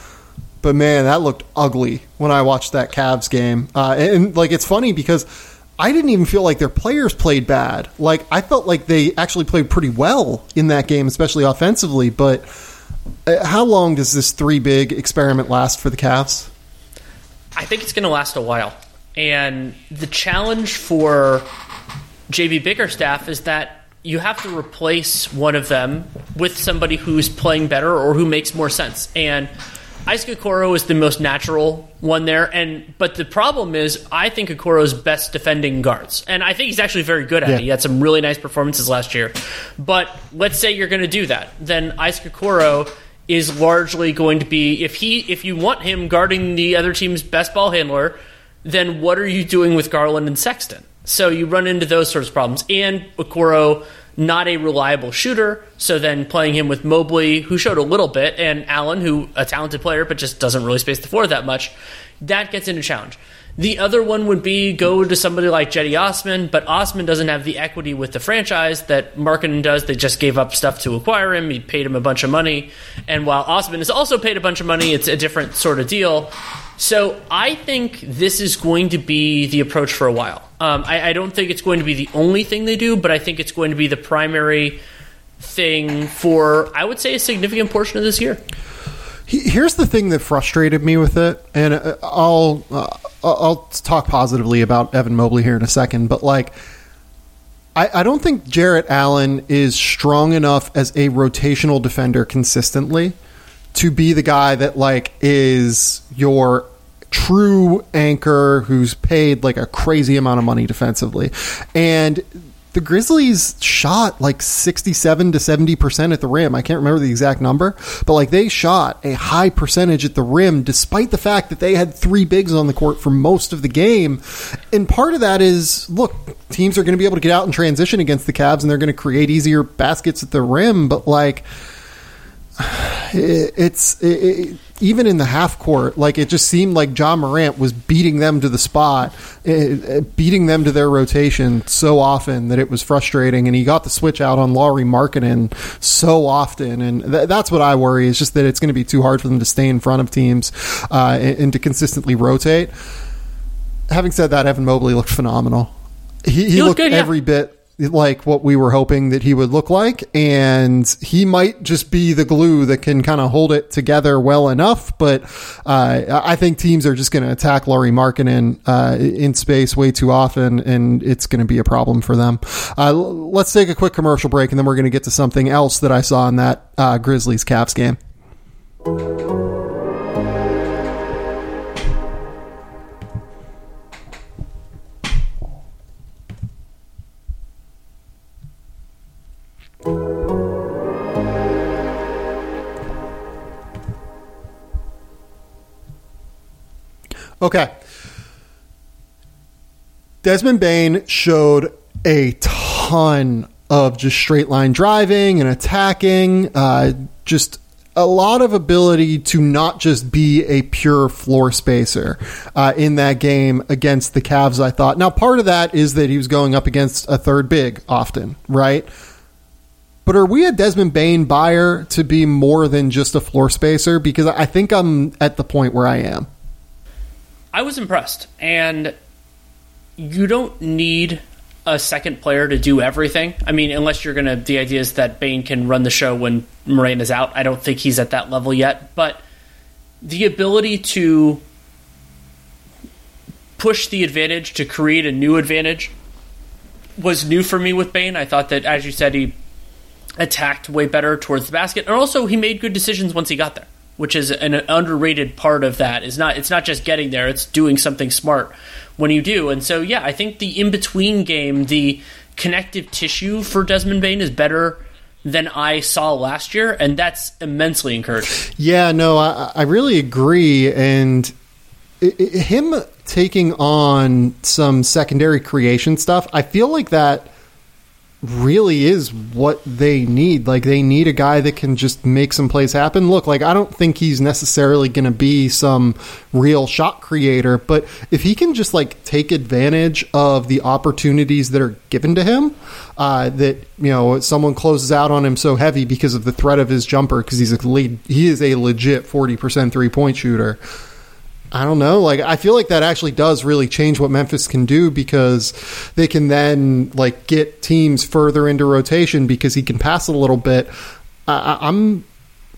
But man, that looked ugly when I watched that Cavs game. Uh, and, and like, it's funny because I didn't even feel like their players played bad. Like, I felt like they actually played pretty well in that game, especially offensively. But uh, how long does this three big experiment last for the Cavs? I think it's going to last a while. And the challenge for JB Bickerstaff is that you have to replace one of them with somebody who's playing better or who makes more sense. And Isaac Okoro is the most natural one there, and but the problem is, I think Okoro's best defending guards, and I think he's actually very good at Yeah. it. He had some really nice performances last year. But let's say you're going to do that, then Isaac Okoro is largely going to be if he if you want him guarding the other team's best ball handler, then what are you doing with Garland and Sexton? So you run into those sorts of problems, and Okoro not a reliable shooter. So then playing him with Mobley, who showed a little bit, and Allen, who a talented player but just doesn't really space the floor that much, that gets into challenge. The other one would be go to somebody like Cedi Osman, but Osman doesn't have the equity with the franchise that Markkanen does. They just gave up stuff to acquire him. He paid him a bunch of money, and while Osman has also paid a bunch of money, it's a different sort of deal. So I think this is going to be the approach for a while. Um, I, I don't think it's going to be the only thing they do, but I think it's going to be the primary thing for I would say a significant portion of this year. He- Here's the thing that frustrated me with it, and uh, I'll uh, I'll talk positively about Evan Mobley here in a second, but like. I, I don't think Jarrett Allen is strong enough as a rotational defender consistently to be the guy that like is your true anchor who's paid like a crazy amount of money defensively. And the Grizzlies shot like 67 to 70% at the rim. I can't remember the exact number, but like they shot a high percentage at the rim despite the fact that they had three bigs on the court for most of the game. And part of that is look, teams are going to be able to get out and transition against the Cavs and they're going to create easier baskets at the rim, but like it, it's it, it, even in the half court, like it just seemed like Ja Morant was beating them to the spot, eh, beating them to their rotation so often that it was frustrating. And he got the switch out on Lauri Markkanen so often, and th- that's what I worry is just that it's going to be too hard for them to stay in front of teams uh, and, and to consistently rotate. Having said that, Evan Mobley looked phenomenal. He, he, He looked looked good, yeah. every bit like what we were hoping that he would look like and he might just be the glue that can kind of hold it together well enough but uh, I think teams are just going to attack Lauri Markkanen uh, in space way too often and it's going to be a problem for them. Uh, let's take a quick commercial break and then we're going to get to something else that I saw in that uh, Grizzlies Cavs game Okay. Desmond Bane showed a ton of just straight line driving and attacking, uh, just a lot of ability to not just be a pure floor spacer uh, in that game against the Cavs, I thought. Now, part of that is that he was going up against a third big often, right? But are we a Desmond Bane buyer to be more than just a floor spacer? Because I think I'm at the point where I am. I was impressed, and you don't need a second player to do everything. I mean, unless you're gonna. The idea is that Bane can run the show when Moran is out. I don't think he's at that level yet, but the ability to push the advantage to create a new advantage was new for me with Bane. I thought that, as you said, he attacked way better towards the basket, and also he made good decisions once he got there, which is an underrated part of that. Is not it's not just getting there; it's doing something smart when you do. And so, yeah, I think the in between game, the connective tissue for Desmond Bane is better than I saw last year, and that's immensely encouraging. Yeah, no, I, I really agree. And i i him taking on some secondary creation stuff, I feel like that really is what they need. Like they need a guy that can just make some plays happen. Look, like I don't think he's necessarily going to be some real shot creator, but if he can just like take advantage of the opportunities that are given to him, uh, that you know someone closes out on him so heavy because of the threat of his jumper because he's a lead, he is a legit forty percent three point shooter. I don't know. Like I feel like that actually does really change what Memphis can do because they can then like get teams further into rotation because he can pass a little bit. I, I- I'm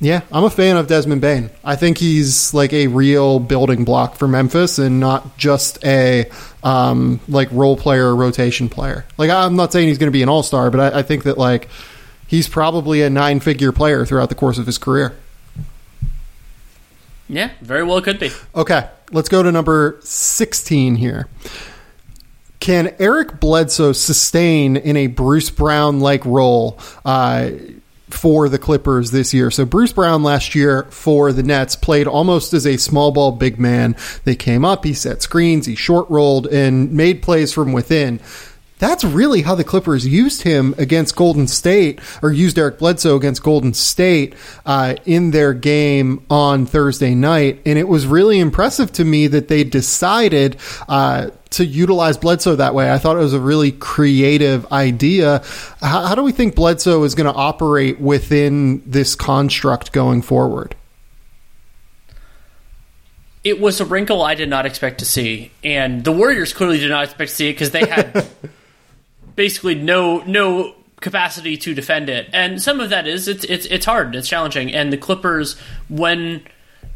yeah, I'm a fan of Desmond Bane. I think he's like a real building block for Memphis and not just a um, like role player, rotation player. Like I'm not saying he's going to be an all star, but I, I think that like he's probably a nine figure player throughout the course of his career. Yeah, very well could be. Okay, let's go to number 16 here. Can Eric Bledsoe sustain in a Bruce Brown like role uh, for the Clippers this year? So, Bruce Brown last year for the Nets played almost as a small ball big man. They came up, he set screens, he short rolled, and made plays from within that's really how the Clippers used him against Golden State, or used Eric Bledsoe against Golden State uh, in their game on Thursday night. And it was really impressive to me that they decided uh, to utilize Bledsoe that way. I thought it was a really creative idea. How, how do we think Bledsoe is going to operate within this construct going forward? It was a wrinkle I did not expect to see, and the Warriors clearly did not expect to see it because they had basically no no capacity to defend it. And some of that is it's it's it's hard, it's challenging. And the Clippers when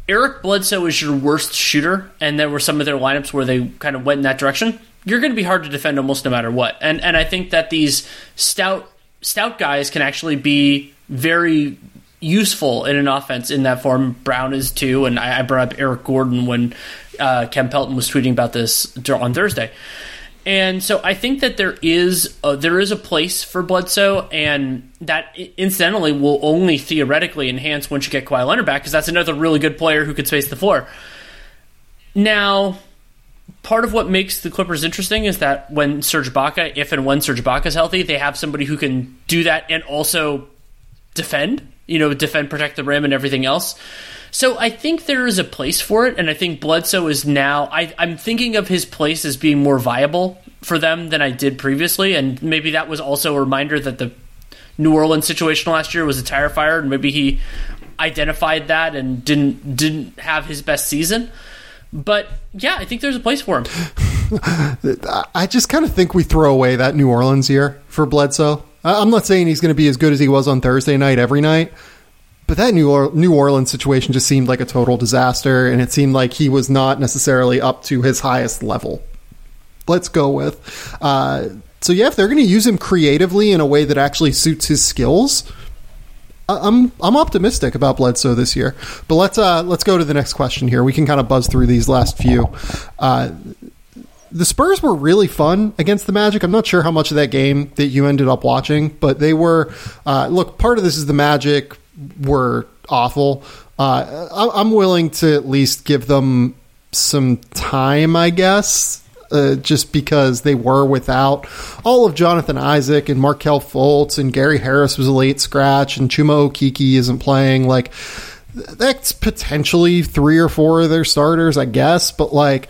Eric Bledsoe is your worst shooter, and there were some of their lineups where they kind of went in that direction. You're going to be hard to defend almost no matter what. And and I think that these stout stout guys can actually be very useful in an offense in that form. Brown is too, and I, I brought up Eric Gordon when uh, Kevin Pelton was tweeting about this on Thursday. And so I think that there is a, there is a place for Bledsoe, and that incidentally will only theoretically enhance once you get Kawhi Leonard back, because that's another really good player who could space the floor. Now, part of what makes the Clippers interesting is that when Serge Ibaka, if and when Serge Ibaka is healthy, they have somebody who can do that and also defend, you know, defend, protect the rim, and everything else. So I think there is a place for it, and I think Bledsoe is now. I, I'm thinking of his place as being more viable for them than I did previously, and maybe that was also a reminder that the New Orleans situation last year was a tire fire, and maybe he identified that and didn't didn't have his best season. But yeah, I think there's a place for him. I just kind of think we throw away that New Orleans year for Bledsoe. I'm not saying he's going to be as good as he was on Thursday night every night, but that New, or- New Orleans situation just seemed like a total disaster, and it seemed like he was not necessarily up to his highest level. Let's go with. Uh, so yeah, if they're going to use him creatively in a way that actually suits his skills, I'm I'm optimistic about Bledsoe this year. But let's uh, let's go to the next question here. We can kind of buzz through these last few. Uh, the Spurs were really fun against the Magic. I'm not sure how much of that game that you ended up watching, but they were. Uh, look, part of this is the Magic were awful. Uh, I'm willing to at least give them some time, I guess. Uh, just because they were without all of Jonathan Isaac and Markelle Fultz and Gary Harris was a late scratch and Chuma Okeke isn't playing. Like that's potentially three or four of their starters, I guess, but like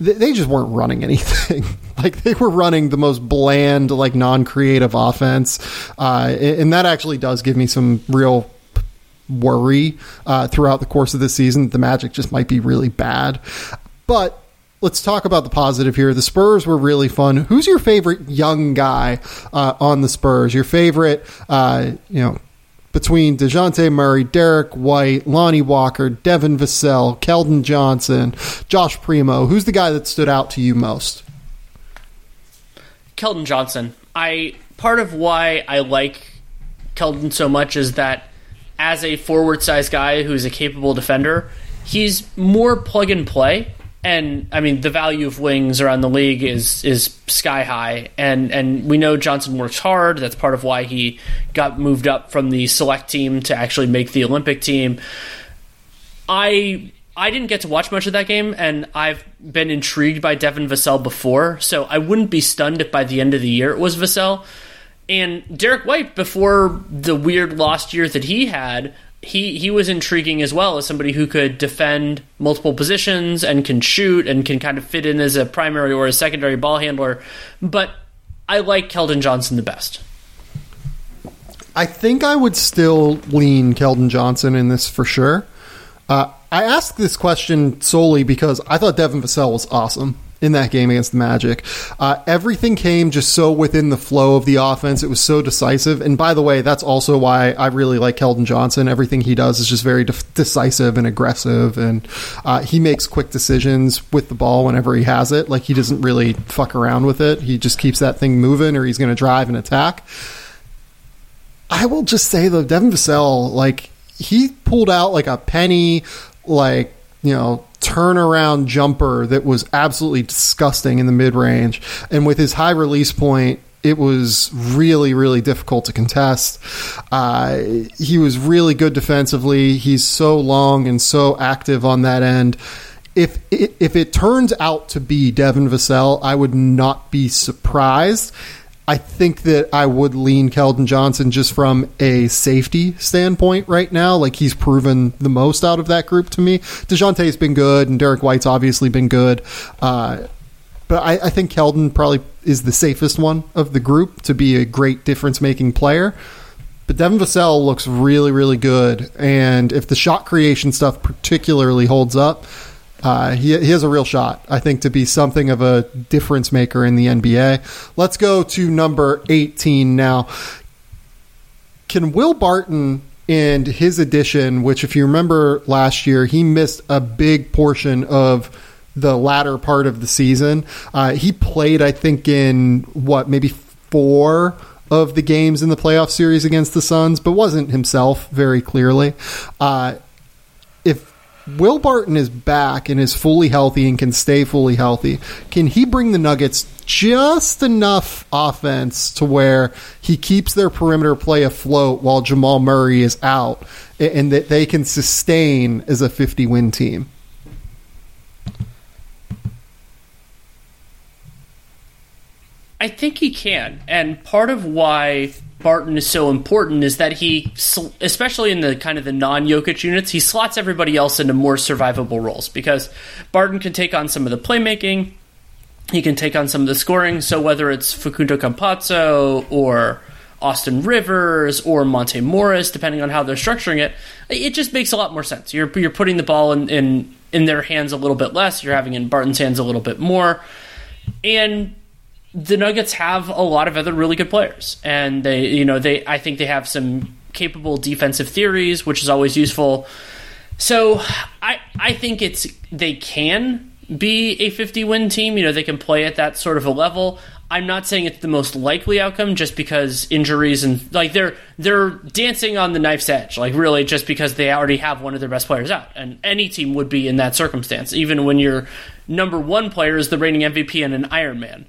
they just weren't running anything. like they were running the most bland, like non-creative offense, uh, and that actually does give me some real worry uh, throughout the course of the season. The Magic just might be really bad, but. Let's talk about the positive here. The Spurs were really fun. Who's your favorite young guy uh, on the Spurs? Your favorite, uh, you know, between DeJounte Murray, Derrick White, Lonnie Walker, Devin Vassell, Keldon Johnson, Josh Primo. Who's the guy that stood out to you most? Keldon Johnson. I part of why I like Keldon so much is that as a forward size guy who's a capable defender, he's more plug and play. And I mean, the value of wings around the league is is sky high, and and we know Johnson works hard. That's part of why he got moved up from the select team to actually make the Olympic team. I I didn't get to watch much of that game, and I've been intrigued by Devin Vassell before, so I wouldn't be stunned if by the end of the year it was Vassell. And Derrick White, before the weird lost year that he had, he he was intriguing as well as somebody who could defend multiple positions and can shoot and can kind of fit in as a primary or a secondary ball handler. But I like Keldon Johnson the best. I think I would still lean Keldon Johnson in this for sure. Uh, I asked this question solely because I thought Devin Vassell was awesome in that game against the Magic. Uh, everything came just so within the flow of the offense. It was so decisive. And by the way, that's also why I really like Keldon Johnson. Everything he does is just very de- decisive and aggressive, and uh, he makes quick decisions with the ball whenever he has it. Like he doesn't really fuck around with it. He just keeps that thing moving, or he's going to drive and attack. I will just say though, Devin Vassell, like he pulled out like a penny like you know turnaround jumper that was absolutely disgusting in the mid range, and with his high release point. It was really, really difficult to contest. Uh, he was really good defensively. He's so long and so active on that end if it, if it turns out to be Devin Vassell, I would not be surprised. I think that I would lean Keldon Johnson just from a safety standpoint right now. Like he's proven the most out of that group to me. Dejounte's been good, and Derrick White's obviously been good. Uh, but I, I think Keldon probably is the safest one of the group to be a great difference making player. But Devin Vassell looks really, really good. And if the shot creation stuff particularly holds up, uh, he, he has a real shot, I think, to be something of a difference maker in the NBA. Let's go to number 18 now. Can Will Barton and his addition, which, if you remember last year, he missed a big portion of the latter part of the season. Uh, he played, I think, in what, maybe four of the games in the playoff series against the Suns, but wasn't himself very clearly. Uh, Will Barton is back and is fully healthy and can stay fully healthy. Can he bring the Nuggets just enough offense to where he keeps their perimeter play afloat while Jamal Murray is out and that they can sustain as a 50 win team? I think he can. And part of why Barton is so important is that he, especially in the kind of the non Jokic units, he slots everybody else into more survivable roles because Barton can take on some of the playmaking, he can take on some of the scoring. So whether it's Facundo Campazzo or Austin Rivers or Monte Morris, depending on how they're structuring it, it just makes a lot more sense. You're you're putting the ball in in, in their hands a little bit less. You're having in Barton's hands a little bit more, and the Nuggets have a lot of other really good players, and they, you know, they. I think they have some capable defensive theories, which is always useful. So I, I think it's they can be a 50 win team. You know, they can play at that sort of a level. I'm not saying it's the most likely outcome just because injuries and like they're they're dancing on the knife's edge, like really just because they already have one of their best players out. And any team would be in that circumstance, even when your number one player is the reigning MVP and an Iron Man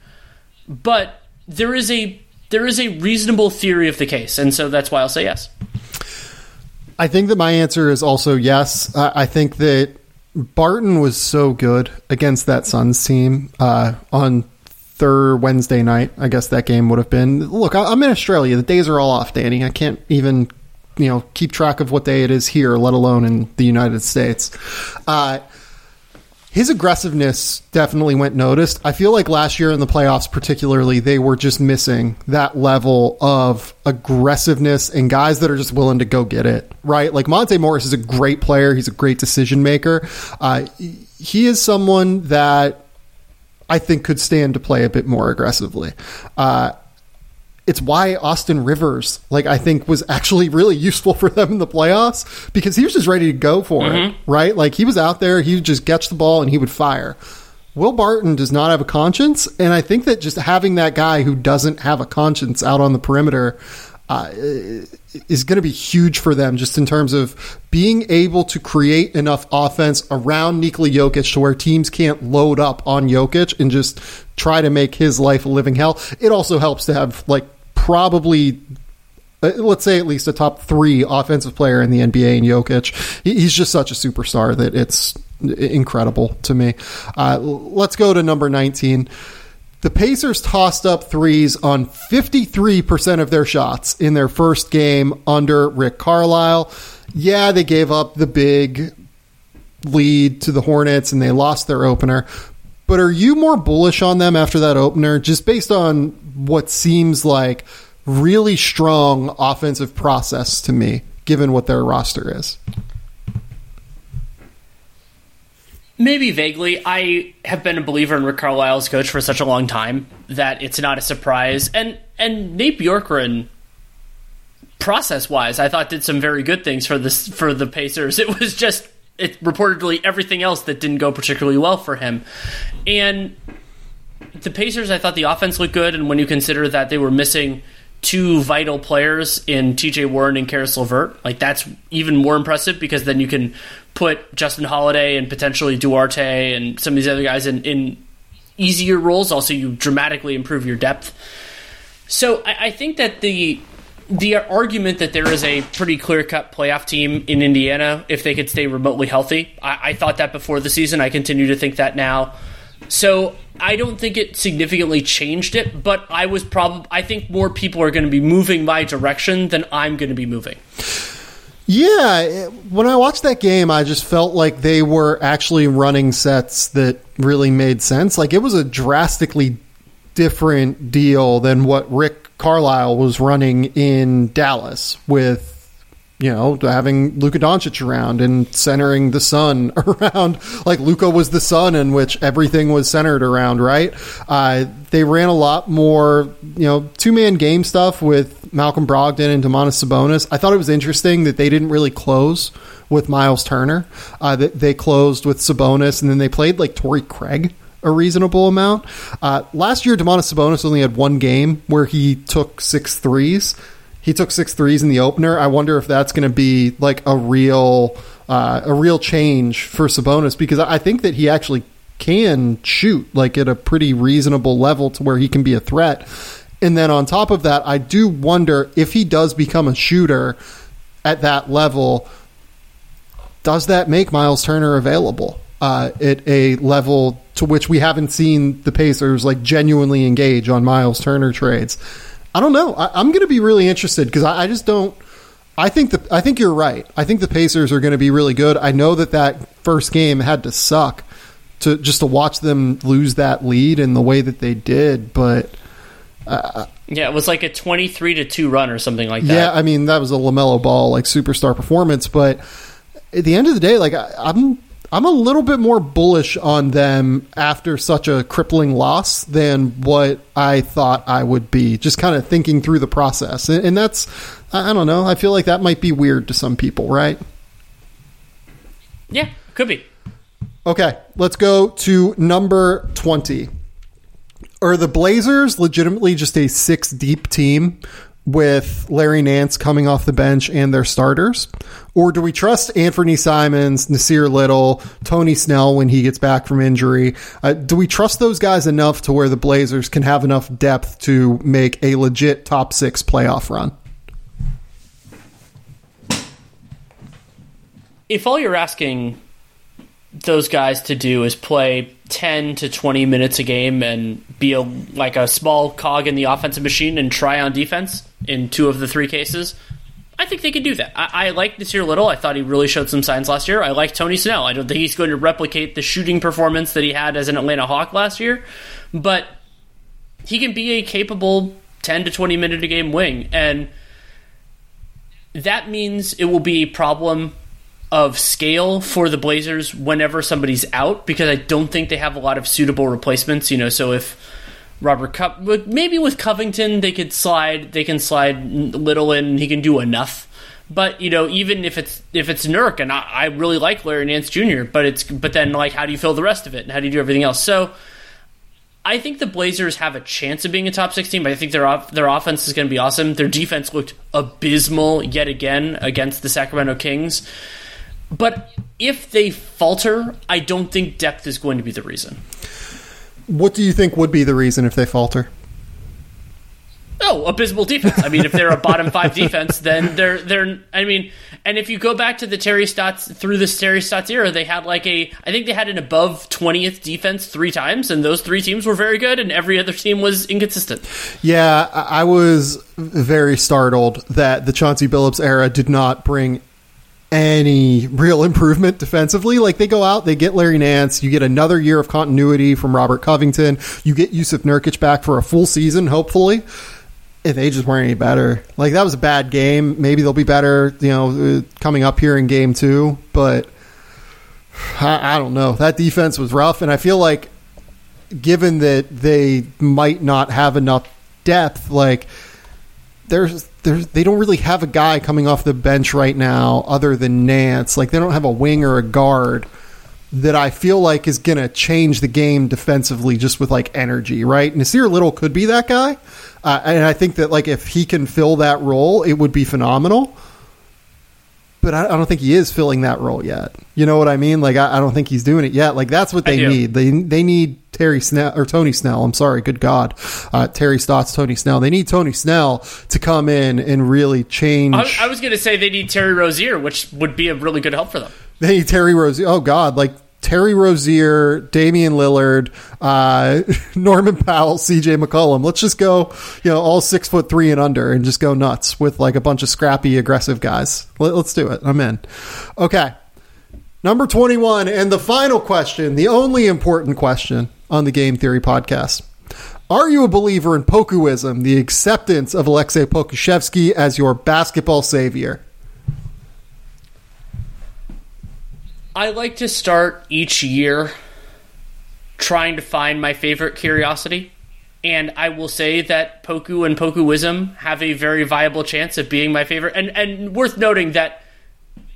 but there is a there is a reasonable theory of the case, and so that's why I'll say yes. I think that my answer is also yes. I think that Barton was so good against that Suns team uh, on third Wednesday night. I guess that game would have been. Look, I'm in Australia. The days are all off, Danny. I can't even you know keep track of what day it is here, let alone in the United States. Uh, his aggressiveness definitely went noticed. I feel like last year in the playoffs, particularly, they were just missing that level of aggressiveness and guys that are just willing to go get it, right? Like Monte Morris is a great player. He's a great decision maker. Uh, he is someone that I think could stand to play a bit more aggressively. Uh, it's why Austin Rivers, like I think, was actually really useful for them in the playoffs because he was just ready to go for mm-hmm. it, right? Like he was out there, he would just catch the ball and he would fire. Will Barton does not have a conscience, and I think that just having that guy who doesn't have a conscience out on the perimeter uh, is going to be huge for them, just in terms of being able to create enough offense around Nikola Jokic to where teams can't load up on Jokic and just try to make his life a living hell. It also helps to have like probably uh, let's say at least a top three offensive player in the NBA in Jokic. He's just such a superstar that it's incredible to me. Uh, let's go to number 19. The Pacers tossed up threes on 53% of their shots in their first game under Rick Carlisle. Yeah, they gave up the big lead to the Hornets and they lost their opener. But are you more bullish on them after that opener just based on what seems like really strong offensive process to me, given what their roster is? Maybe vaguely. I have been a believer in Rick Carlisle's coach for such a long time that it's not a surprise. And and Nate Bjorkgren, process wise, I thought did some very good things for this for the Pacers. It was just it reportedly everything else that didn't go particularly well for him. And the Pacers, I thought the offense looked good, and when you consider that they were missing two vital players in TJ Warren and Caris LeVert. Like that's even more impressive because then you can put Justin Holiday and potentially Duarte and some of these other guys in, in easier roles. Also, you dramatically improve your depth. So I, I think that the the argument that there is a pretty clear cut playoff team in Indiana if they could stay remotely healthy, I, I thought that before the season. I continue to think that now. So I don't think it significantly changed it, but I was probably I think more people are going to be moving my direction than I'm going to be moving. Yeah, when I watched that game, I just felt like they were actually running sets that really made sense. Like it was a drastically different deal than what Rick Carlisle was running in Dallas with you know, having Luka Doncic around and centering the sun around, like Luka was the sun in which everything was centered around, right? Uh, they ran a lot more, you know, two man game stuff with Malcolm Brogdon and Domantas Sabonis. I thought it was interesting that they didn't really close with Miles Turner. Uh, that they closed with Sabonis, and then they played like Torrey Craig a reasonable amount. Uh, last year, Domantas Sabonis only had one game where he took six threes. He took six threes in the opener. I wonder if that's going to be like a real uh, a real change for Sabonis because I think that he actually can shoot like at a pretty reasonable level to where he can be a threat. And then on top of that, I do wonder if he does become a shooter at that level, does that make Miles Turner available uh, at a level to which we haven't seen the Pacers like genuinely engage on Miles Turner trades? I don't know. I, am going to be really interested because I, I, just don't. I think the I think you're right. I think the Pacers are going to be really good. I know that that first game had to suck to just to watch them lose that lead in the way that they did, but. Uh, yeah, it was like a twenty-three to two run or something like that. Yeah, I mean that was a Lamelo Ball like superstar performance, but at the end of the day, like I, I'm I'm a little bit more bullish on them after such a crippling loss than what I thought I would be. Just kind of thinking through the process, and that's I don't know. I feel like that might be weird to some people, right? Yeah, could be. Okay, let's go to number twenty. Are the Blazers legitimately just a six deep team with Larry Nance coming off the bench and their starters? Or do we trust Anfernee Simons, Nassir Little, Tony Snell when he gets back from injury? Uh, do we trust those guys enough to where the Blazers can have enough depth to make a legit top six playoff run? If all you're asking those guys to do is play 10 to 20 minutes a game and be a like a small cog in the offensive machine and try on defense in two of the three cases I think they could do that. I, I like Nassir Little. I thought he really showed some signs last year. I like Tony Snell. I don't think he's going to replicate the shooting performance that he had as an Atlanta Hawk last year, but he can be a capable 10 to 20 minute a game wing. And that means it will be a problem of scale for the Blazers whenever somebody's out because I don't think they have a lot of suitable replacements. You know, so if Robert Cup, maybe with Covington they could slide, they can slide Little in, he can do enough. But you know, even if it's if it's Nurk, and I, I really like Larry Nance Jr., but it's but then like how do you fill the rest of it, and how do you do everything else? So. I think the Blazers have a chance of being a top 16, but I think their their offense is going to be awesome. Their defense looked abysmal yet again against the Sacramento Kings. But if they falter, I don't think depth is going to be the reason. What do you think would be the reason if they falter? Oh, abysmal defense. I mean, if they're a bottom five defense, then they're they're. I mean, and if you go back to the Terry Stotts through the Terry Stotts era, they had like a. I think they had an above twentieth defense three times, and those three teams were very good, and every other team was inconsistent. Yeah, I was very startled that the Chauncey Billups era did not bring any real improvement defensively. Like they go out, they get Larry Nance, you get another year of continuity from Robert Covington, you get Jusuf Nurkic back for a full season, hopefully. And they just weren't any better. Like that was a bad game. Maybe they'll be better, you know, uh, coming up here in game two. But I, I don't know. That defense was rough, and I feel like, given that they might not have enough depth, like there's they don't really have a guy coming off the bench right now other than Nance. Like they don't have a wing or a guard that I feel like is going to change the game defensively just with like energy, right? Nassir Little could be that guy. Uh, and I think that like if he can fill that role, it would be phenomenal. But I, I don't think he is filling that role yet. You know what I mean? Like I, I don't think he's doing it yet. Like that's what they need. They they need Terry Snell or Tony Snell. I'm sorry. Good God, uh, Terry Stotts, Tony Snell. They need Tony Snell to come in and really change. I, I was going to say they need Terry Rozier, which would be a really good help for them. They need Terry Rozier. Oh God, like Terry Rozier, Damian Lillard, uh, Norman Powell, CJ McCollum. Let's just go, you know, all six foot three and under and just go nuts with like a bunch of scrappy, aggressive guys. Let, us do it. I'm in. Okay. Number 21. And the final question, the only important question on the Game Theory podcast. Are you a believer in Pokuism, the acceptance of Aleksej Pokusevski as your basketball savior? I like to start each year trying to find my favorite curiosity. And I will say that Poku and Pokuism have a very viable chance of being my favorite. And, and worth noting that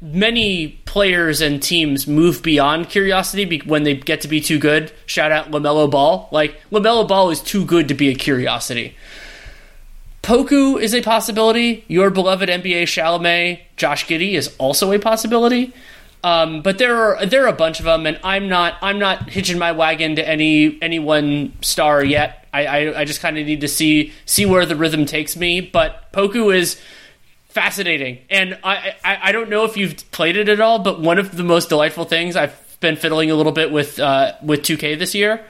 many players and teams move beyond curiosity when they get to be too good. Shout out LaMelo Ball. Like, LaMelo Ball is too good to be a curiosity. Poku is a possibility. Your beloved NBA Chalamet, Josh Giddey, is also a possibility. Um, but there are there are a bunch of them, and I'm not I'm not hitching my wagon to any any one star yet. I I, I just kind of need to see see where the rhythm takes me. But Poku is fascinating, and I, I I don't know if you've played it at all, but one of the most delightful things I've been fiddling a little bit with uh, with 2K this year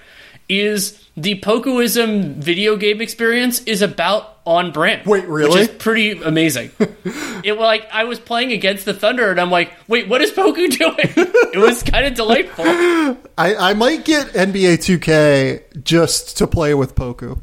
is the Pokuism video game experience is about on brand. Wait, really? Which is pretty amazing. it like I was playing against the Thunder, and I'm like, wait, what is Poku doing? it was kind of delightful. I, I might get NBA 2K just to play with Poku.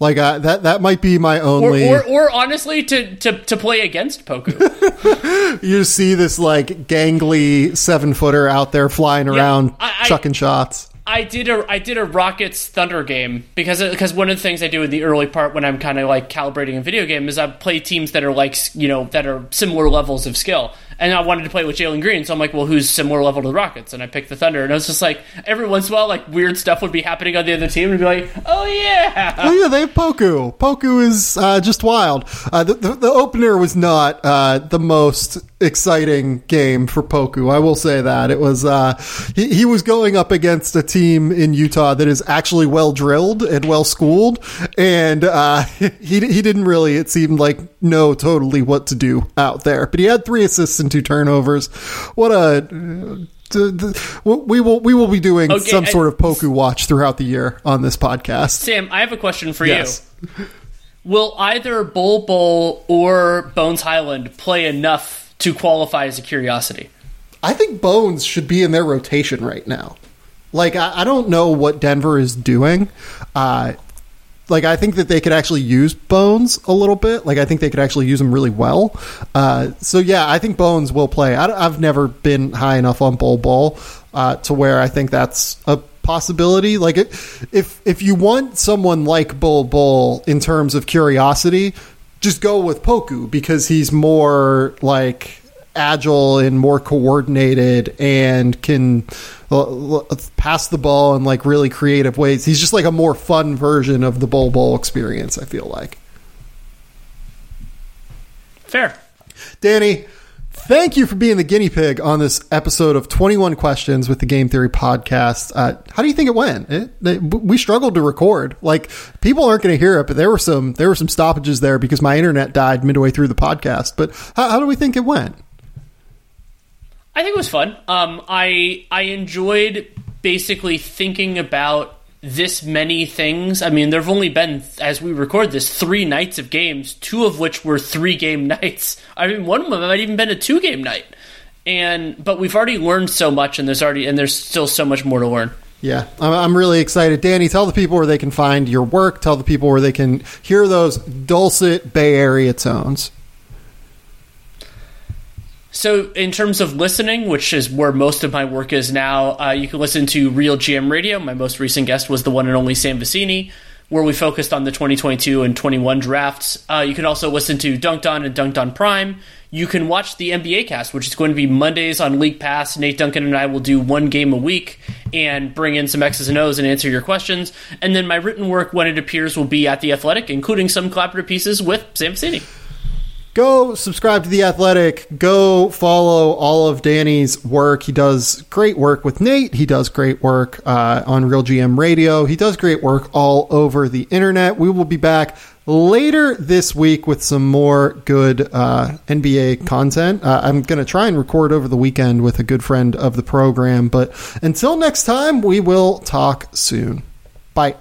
Like uh, that that might be my only, or, or, or honestly, to, to to play against Poku. you see this like gangly seven footer out there flying around, I, I, chucking shots. I did a I did a Rockets Thunder game because because one of the things I do in the early part when I'm kind of like calibrating a video game is I play teams that are like you know that are similar levels of skill and I wanted to play with Jalen Green, so I'm like, well, who's similar level to the Rockets? And I picked the Thunder, and I was just like, every once in a while, like weird stuff would be happening on the other team, and be like, oh yeah, oh yeah, they have Poku. Poku is uh, just wild. Uh, the, the, the opener was not uh, the most exciting game for Poku. I will say that it was. Uh, he, he was going up against a team in Utah that is actually well drilled and well schooled, and uh, he he didn't really. It seemed like know totally what to do out there. But he had three assists and two turnovers. What a we will we will be doing okay, some sort of Poku watch throughout the year on this podcast. Sam, I have a question for yes. you. Will either Bol Bol or Bones Hyland play enough to qualify as a curiosity? I think Bones should be in their rotation right now. Like I, I don't know what Denver is doing. Uh, like I think that they could actually use Bones a little bit. Like I think they could actually use him really well. Uh, so yeah, I think Bones will play. I, have never been high enough on Bol Bol uh, to where I think that's a possibility. Like if if you want someone like Bol Bol in terms of curiosity, just go with Poku because he's more like agile and more coordinated and can pass the ball in like really creative ways. He's just like a more fun version of the Bol Bol experience, I feel like. Fair. Danny, thank you for being the guinea pig on this episode of 21 Questions with the Game Theory podcast. Uh, how do you think it went? It, it, we struggled to record. Like people aren't going to hear it, but there were some there were some stoppages there because my internet died midway through the podcast. But how, how do we think it went? I think it was fun. Um, I I enjoyed basically thinking about this many things. I mean, there have only been, as we record this, three nights of games, two of which were three game nights. I mean, one of them might even been a two game night. And but we've already learned so much, and there's already and there's still so much more to learn. Yeah, I'm really excited. Danny, tell the people where they can find your work. Tell the people where they can hear those dulcet Bay Area tones. So, in terms of listening, which is where most of my work is now, uh, you can listen to Real GM Radio. My most recent guest was the one and only Sam Vecenie. where we focused on the 2022 and 21 drafts. Uh, you can also listen to Dunc'd On and Dunc'd On Prime. You can watch the NBA cast, which is going to be Mondays on League Pass. Nate Duncan and I will do one game a week and bring in some X's and O's and answer your questions. And then my written work, when it appears, will be at The Athletic, including some collaborative pieces with Sam Vecenie go subscribe to The Athletic. Go follow all of Danny's work. He does great work with Nate. He does great work uh, on Real GM Radio. He does great work all over the internet. We will be back later this week with some more good uh, NBA content. Uh, I'm going to try and record over the weekend with a good friend of the program. But until next time, we will talk soon. Bye.